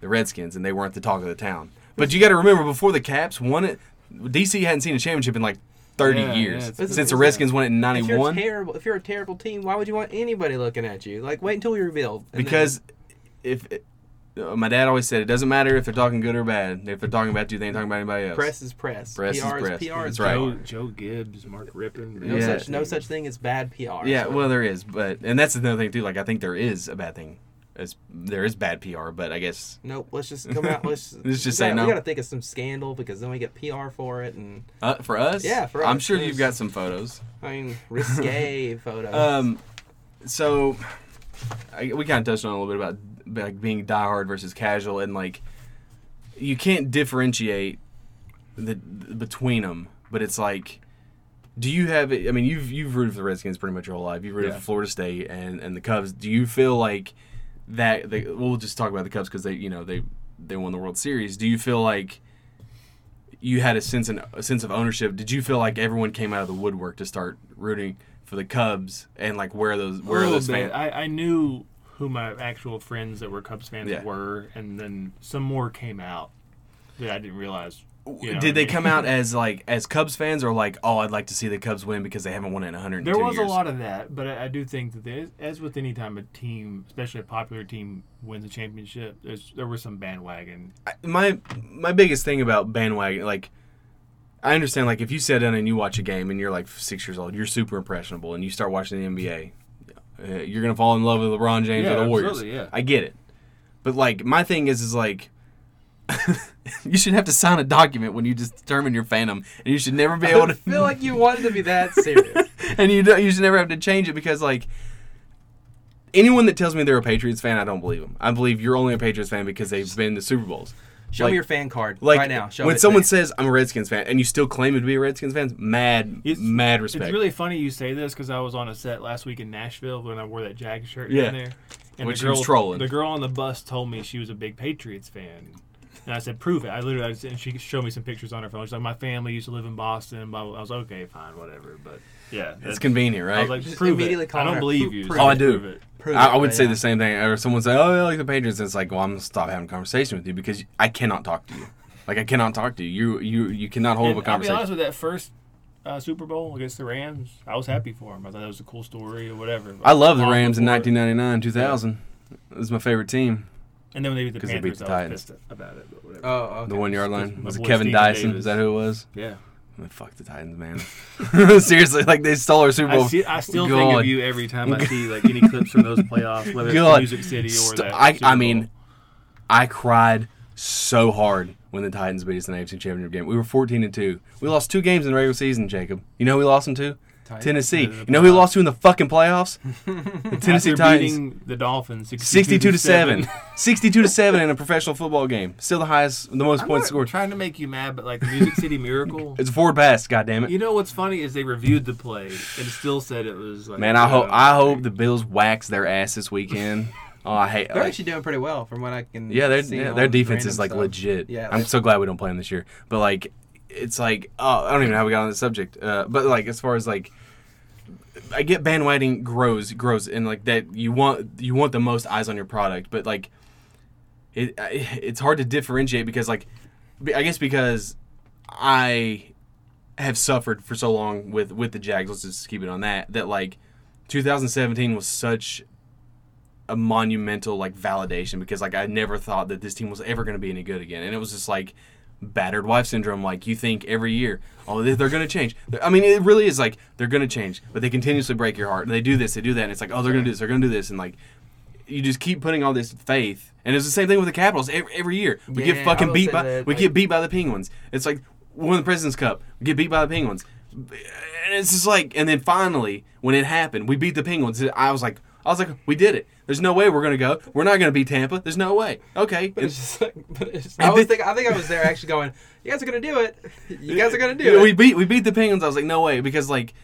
the Redskins and they weren't the talk of the town. But you got to remember before the Caps won it, DC hadn't seen a championship in like 30 Yeah, years yeah, since the Redskins won it in If you're 91 terrible, if you're a terrible team, why would you want anybody looking at you? Like, wait until we rebuild. and then- because if my dad always said it doesn't matter if they're talking good or bad. If they're talking about you, they ain't talking about anybody else. press is press. Press is PR press. PR That's is right. Joe, Joe Gibbs, Mark Rypien. No Yeah. such no such thing as bad PR. Yeah, so- well, there is, but and that's another thing too. Like, I think there is a bad thing. As there is bad PR, but I guess Nope. Let's just come out. Let's, (laughs) Let's just say gotta, no. We got to think of some scandal because then we get PR for it, and uh, for us, Yeah, for I'm sure you've got some photos. I mean risque (laughs) photos. Um, so I, we kind of touched on a little bit about like being diehard versus casual, and like you can't differentiate the between them. But it's like, do you have? I mean, you've you've rooted for the Redskins pretty much your whole life. You've rooted Yeah. for Florida State and and the Cubs. Do you feel like that? They, we'll just talk about the Cubs because they you know they they won the World Series. Do you feel like you had a sense and a sense of ownership? Did you feel like everyone came out of the woodwork to start rooting for the Cubs and like where are those where a are little those bit. fans? I, I knew who my actual friends that were Cubs fans Yeah. were, and then some more came out that I didn't realize. you know Did they I mean? come out (laughs) as like as Cubs fans or like oh I'd like to see the Cubs win because they haven't won in 102 There was years? a lot of that, but I, I do think that there, as with any time a team, especially a popular team, wins a championship, there's, there was some bandwagon. my my biggest thing about bandwagon like I understand like if you sit down and you watch a game and you're like six years old, you're super impressionable, and you start watching the NBA, uh, you're gonna fall in love with LeBron James Yeah, or the Warriors. yeah. I get it, but like my thing is is like. (laughs) you should have to sign a document when you just determine your fandom, and you should never be able I to feel like you wanted to be that serious. (laughs) and you don't, you should never have to change it because like anyone that tells me they're a Patriots fan, I don't believe them. I believe you're only a Patriots fan because they've been to the Super Bowls. Show Like- me your fan card Like right now. Show when it someone me. says I'm a Redskins fan and you still claim to be a Redskins fan, mad, It's- mad respect. It's really funny you say this because I was on a set last week in Nashville when I wore that Jag shirt Yeah. down there. And Which the he was girl, trolling. The girl on the bus told me she was a big Patriots fan. And I said, prove it. I literally, I was, and she showed me some pictures on her phone. She's like, my family used to live in Boston. Blah, blah. I was like, okay, fine, whatever. But yeah, it's that's- convenient, I right? was like, Just prove immediately it. call I don't her. believe you. prove so Oh, I do. prove it. Prove I, it I would right say now. the same thing. Or someone say, "Oh, I like the Patriots." It's like, well, I'm gonna stop having a conversation with you because I cannot talk to you. Like I cannot talk to you. You you you cannot hold And up a I'll be honest with that first uh, Super Bowl against the Rams. I was happy for him. I thought that was a cool story or whatever. I love the Long Rams in before- 1999, 2000. It was my favorite team. And then when they beat the 'Cause they Panthers, beat the I Titans. was pissed about it. But whatever. Oh, okay. The one yard line My was it boy Kevin Steven Dyson? Davis. Is that who it was? yeah. Man, Fuck the Titans, man. (laughs) Seriously, like they stole our Super Bowl. I, see, I still think God. of you every time I see like any (laughs) clips from those playoffs, whether it's God. Music City or St- that. I, I mean, I cried so hard when the Titans beat us in the AFC Championship game. We were 14 and two. We lost two games in the regular season, Jacob. You know we lost them to? Titans. Tennessee. The- the You know who lost to in the fucking playoffs? (laughs) the Tennessee After Titans. beating the Dolphins 62 to 7. 62 to 7 in a professional football game. Still the highest, the most I'm points not scored. trying to make you mad, but like the Music City Miracle. (laughs) It's a forward pass, God damn it. You know what's funny is they reviewed the play and still said it was like. Man, I hope uh, I hope the Bills wax their ass this weekend. (laughs) Oh, I hate. They're like- actually doing pretty well from what I can. Yeah, their see yeah, their defense is like stuff. legit. Yeah, I'm so glad we don't play them this year. But like, it's like oh, I don't even know how we got on the subject. Uh, but like, as far as like, I get bandwagoning grows grows and like that you want you want the most eyes on your product, but like, it it's hard to differentiate because like, I guess because I have suffered for so long with with the Jags. Let's just keep it on that. That like, 2017 was such a monumental like validation because like I never thought that this team was ever going to be any good again, and it was just like battered wife syndrome. Like you think every year, oh, they- they're going to change. I mean, it really is like they're going to change, but they continuously break your heart. And they do this, they do that, and it's like, oh, they're going to do this, they're going to do this, and like you just keep putting all this faith. And it's the same thing with the Capitals every, every year. We Yeah, get fucking beat by that, we like- get beat by the Penguins. It's like won the President's Cup. We get beat by the Penguins. And it's just like, and then finally, when it happened, we beat the Penguins. I was like, I was like, we did it. There's no way we're gonna go. We're not gonna beat Tampa. There's no way. Okay. But it's just like, but it's just, I was think I think I was there actually going, you guys are gonna do it. You guys are gonna do it. We beat we beat the Penguins. I was like, no way, because like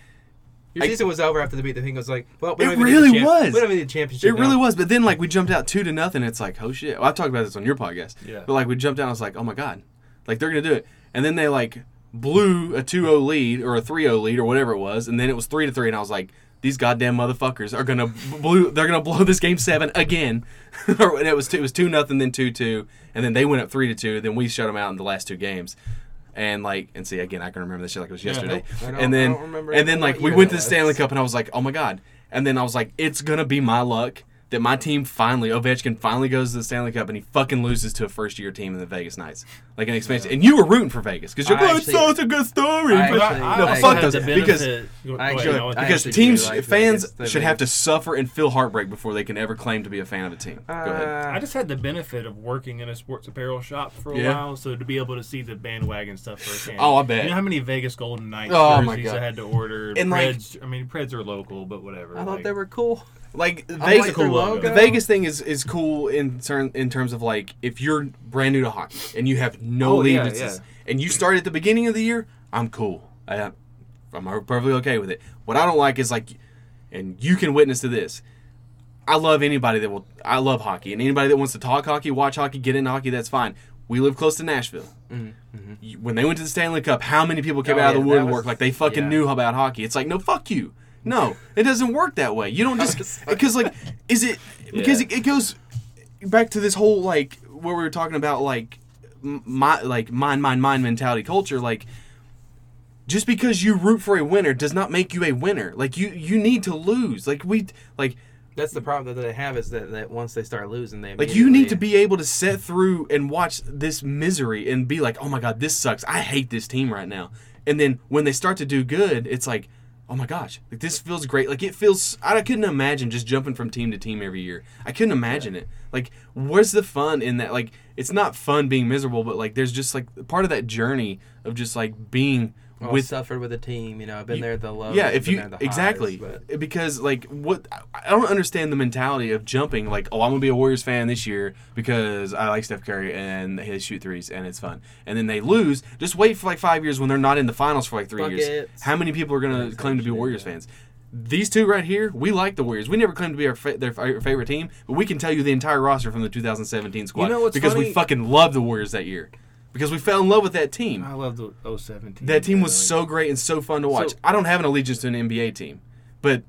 Your I- season was over after the beat the thing was like, well, we It really champ- was. We don't even need the championship. it really was. But then like we jumped out two to nothing. It's like, oh shit. Well, I talked about this on your podcast. Yeah. But like we jumped out. I was like, oh my god, like they're gonna do it. And then they like blew a 2-0 lead or a 3-0 lead or whatever it was, and then it was three to three. And I was like. These goddamn motherfuckers are gonna blow. They're gonna blow this game seven again. (laughs) or it was two, it was two nothing, then two two, and then they went up three to two. Then we shut them out in the last two games. And like, and see again, I can remember this shit like it was yesterday. Don't- and then, I don't remember and then like we went to the Stanley. Cup, and I was like, oh my god. And then I was like, it's gonna be my luck that my team finally, Ovechkin finally goes to the Stanley Cup, and he fucking loses to a first year team in the Vegas Knights, like an expansion. And you were rooting for Vegas because you're I like, it's such a good story. I But- actually- I no, I fuck those because benefit- go- go I ahead, actually- no, I because teams like fans Vegas, the should have to suffer and feel heartbreak before they can ever claim to be a fan of a team. Go ahead. Uh, I just had the benefit of working in a sports apparel shop for a Yeah. while, so to be able to see the bandwagon stuff firsthand. Oh, I bet. You know how many Vegas Golden Knights Oh, my jerseys God. I had to order? And, like- I mean, Preds are local, but whatever. I thought like- they were cool. Like Vegas, like their logo. the Vegas thing is is cool in turn in terms of like if you're brand new to hockey and you have no Oh, yeah, allegiances and you start at the beginning of the year, I'm cool. I, I'm perfectly okay with it. What I don't like is like, and you can witness to this. I love anybody that will. I love hockey, and anybody that wants to talk hockey, watch hockey, get into hockey, that's fine. We live close to Nashville. You- When they went to the Stanley Cup, how many people came Mm-hmm. Oh, out of the woodwork was- like they fucking yeah. knew about hockey? It's like no, fuck you. No, it doesn't work that way. You don't (laughs) just because like is it (laughs) because Yeah. it, it goes back to this whole like where we were talking about like my like mind mind mind mentality culture like just because you root for a winner does not make you a winner like you you need to lose like we like That's the problem that they have is that, that once they start losing, they like you need to be able to sit through and watch this misery and be like oh my god this sucks i hate this team right now and then when they start to do good it's like oh my gosh like this feels great. Like it feels i couldn't imagine just jumping from team to team every year. I couldn't imagine it. Like where's the fun in that? Like it's not fun being miserable but like there's just like part of that journey of just like being Well, with suffered with a team. You know, I've been there the lows. yeah if you highs, exactly but- because like what i don't understand the mentality of jumping like oh i'm gonna be a warriors fan this year because i like steph curry and his shoot threes and it's fun and then they lose just wait for like five years when they're not in the finals for like three years how many people are gonna Yeah, claim to be warriors yeah. fans these two right here, we like the Warriors. We never claimed to be our fa- their fa- favorite team, but we can tell you the entire roster from the 2017 squad you know what's because we fucking love the Warriors that year because we fell in love with that team. I love the 017. That team was Like, so great and so fun to watch. So- I don't have an allegiance to an NBA team, but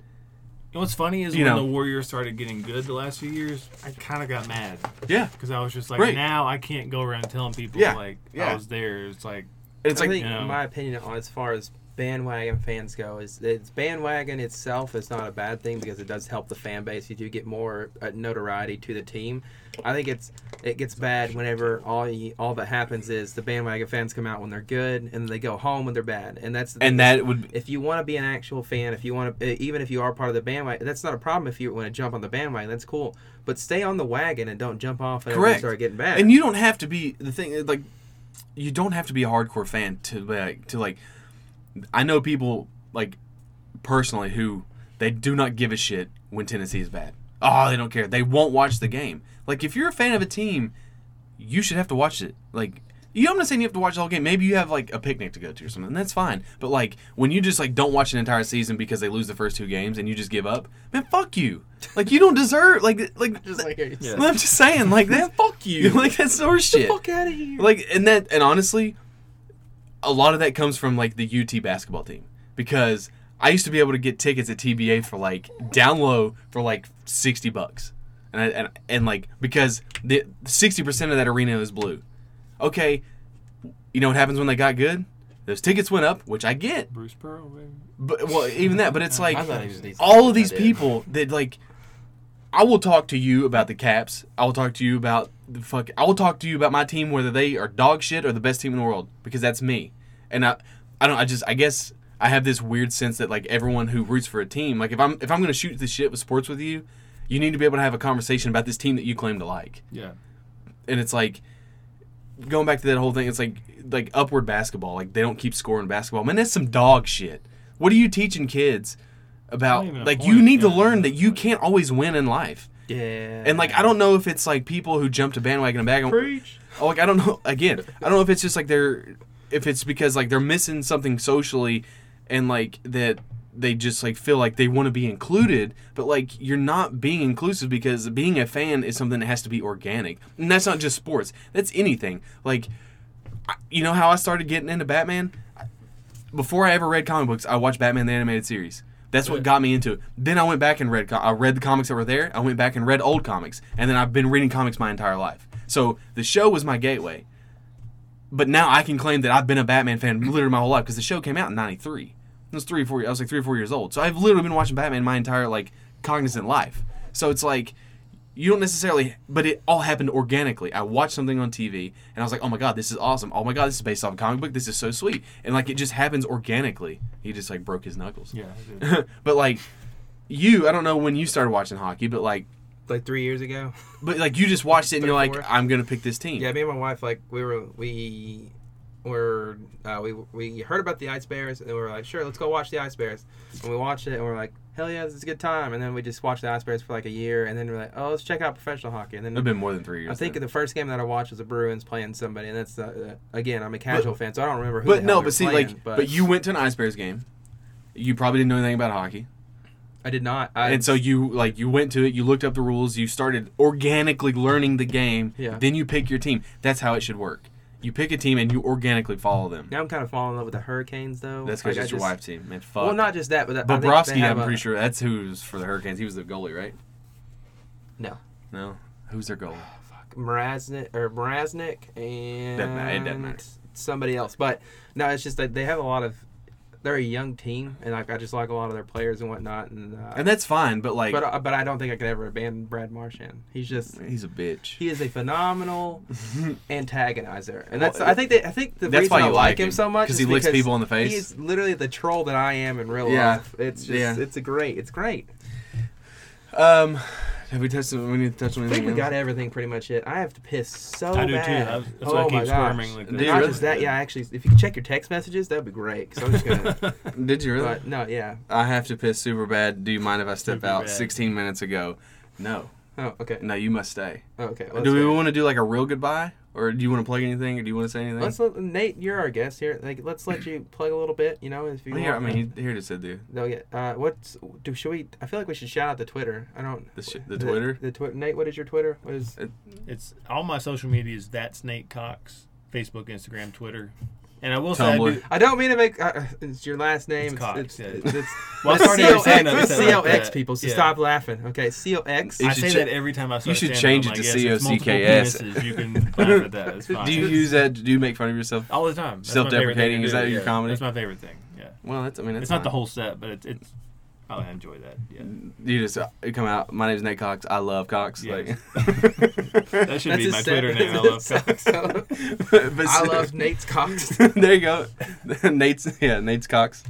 You know what's funny is You when know. the Warriors started getting good the last few years, I kind of got mad yeah, because I was just like, Right. now I can't go around telling people Yeah, like yeah. I was there. It's like And it's I like think you know. my opinion on as far as bandwagon fans go is it's bandwagon itself is not a bad thing because it does help the fan base. You do get more uh, notoriety to the team. I think it's it gets bad whenever all you, all that happens is the bandwagon fans come out when they're good and they go home when they're bad. And that's the and that would if you want to be an actual fan, if you want to, even if you are part of the bandwagon, that's not a problem. If you want to jump on the bandwagon, that's cool. But stay on the wagon and don't jump off and Correct. start getting bad. and you don't have to be the thing like you don't have to be a hardcore fan to like to like I know people like personally who they do not give a shit when Tennessee is bad. Oh, they don't care. They won't watch the game. Like if you're a fan of a team, you should have to watch it. Like you, I'm not saying you have to watch the whole game. Maybe you have like a picnic to go to or something. That's fine. But like when you just like don't watch an entire season because they lose the first two games and you just give up, man, fuck you. Like you don't deserve like like. (laughs) just like Yeah. I'm just saying like that. fuck you. (laughs) Like that's horse shit. fuck out of here. Like and that and honestly, a lot of that comes from like the UT basketball team because I used to be able to get tickets at TBA for like down low for like sixty bucks, and I, and and like because the sixty percent of that arena is blue. Okay, you know what happens when they got good? Those tickets went up, which I get, Bruce Pearl. Baby. but well even that. But it's (laughs) like I he was all of these people that like I will talk to you about the Caps. I will talk to you about the fuck. I will talk to you about my team, whether they are dog shit or the best team in the world, because that's me. And I, I don't. I just. I guess I have this weird sense that like everyone who roots for a team, like if I'm if I'm gonna shoot this shit with sports with you, you need to be able to have a conversation about this team that you claim to like. Yeah. And it's like going back to that whole thing. It's like like upward basketball. Like they don't keep scoring basketball. Man, that's some dog shit. What are you teaching kids about? Not even a Like you need to learn that you can't always win in life. Yeah. And like I don't know if it's like people who jump to bandwagon and bag. preach. Oh, like I don't know. (laughs) Again, I don't know if it's just like they're, if it's because like they're missing something socially, and like that they just like feel like they want to be included, but like you're not being inclusive because being a fan is something that has to be organic, and that's not just sports. That's anything. Like, you know how I started getting into Batman? Before I ever read comic books, I watched Batman the animated series. That's what got me into it. Then I went back and read. I read the comics that were there. I went back and read old comics, and then I've been reading comics my entire life. So the show was my gateway. But now I can claim that I've been a Batman fan literally my whole life because the show came out in '93. I was three, or four. I was like three or four years old. So I've literally been watching Batman my entire like cognizant life. So it's like you don't necessarily, but it all happened organically. I watched something on TV and I was like, oh my god, this is awesome. Oh my god, this is based off a comic book. This is so sweet. And like it just happens organically. He just like broke his knuckles. Yeah. I did. (laughs) but like you, I don't know when you started watching hockey, but like, Like three years ago. but like you just watched it and you're like, I'm gonna pick this team. Yeah, me and my wife like we were we were uh, we we heard about the Ice Bears and we were like, sure, let's go watch the Ice Bears. And we watched it and we are like, hell yeah, this is a good time. And then we just watched the Ice Bears for like a year, and then we're like, oh, let's check out professional hockey. And then It'd been more than three years. I think then. the first game that I watched was the Bruins playing somebody, and that's uh, uh, again, I'm a casual fan, so I don't remember who. But no, but see, playing, like, but, but you went to an Icebears game. You probably didn't know anything about hockey, I did not. I, and so you like you went to it. You looked up the rules. You started organically learning the game. Yeah. Then you pick your team. That's how it should work. You pick a team and you organically follow them. now I'm kind of falling in love with the Hurricanes, though. That's because Like, it's your wife's team. Man, fuck. Well, not just that, but that, Bobrovsky, I'm a- pretty sure that's who's for the Hurricanes. He was the goalie, right? No. No. Who's their goalie? (sighs) Fuck, Mraznik or Mraznik and Doesn't it doesn't matter. somebody else. But no, it's just that they have a lot of. They're a young team, and like I just like a lot of their players and whatnot. And, uh, And that's fine, but like, but uh, but I don't think I could ever abandon Brad Marchand. He's just he's a bitch. he is a phenomenal (laughs) antagonizer, and that's Well, I think that I think the that's reason why I you like him him, so much 'cause is he licks people in the face. He's literally the troll that I am in real Yeah. life. It's just Yeah. it's a great it's great. Um, have we touched? We need to touch on I anything. think we else? got everything pretty much hit. I have to piss so bad. I do too. bad. I- that's oh why I my keep gosh. squirming like Do this. you Not really? just that, yeah. Actually, if you could check your text messages, that'd be great. Because I'm just gonna. (laughs) Did you really? but no, yeah. I have to piss super bad. Do you mind if I step Super out? bad. 16 minutes ago. No, Oh, okay. no, you must stay. Oh, okay. do we want to do like a real goodbye, or do you want to plug anything, or do you want to say anything? Let's let, Nate. You're our guest here. Like, let's let you (laughs) plug a little bit. You know, if you Well, here, I mean, he, here it said, dude. No, yeah. Uh, what's do? Should we? I feel like we should shout out the Twitter. I don't. The sh- the Twitter? The, Twitter. Nate, what is your Twitter? What is? It's all my social media is that's Nate Cox, Facebook, Instagram, Twitter, and I will say I do, I don't mean to make. Uh, it's your last name. It's Cox, It's, yeah. it's, it's, (laughs) Well, I started COX, saying that- it's saying like COX that. people. So Yeah. stop laughing. Okay, COX. You I say ch- that every time I start. should change it to yes, it's multiple COCKS. You can (laughs) laugh at that. It's fine. Do you use that? Do you make fun of yourself? all the time? That's my favorite thing Self-deprecating, is do, that your comedy? That's my favorite thing. Yeah, Well, that's. I mean, that's it's not the whole set, but it's it's. I enjoy that. Yeah, You just uh, come out. My name's Nate Cox. I love Cox. Yes. Like, (laughs) that should That's be my set- Twitter name. I love Cox. (laughs) his but I love Nate's Cox. (laughs) there you go. Nate's yeah, Nate's Cox.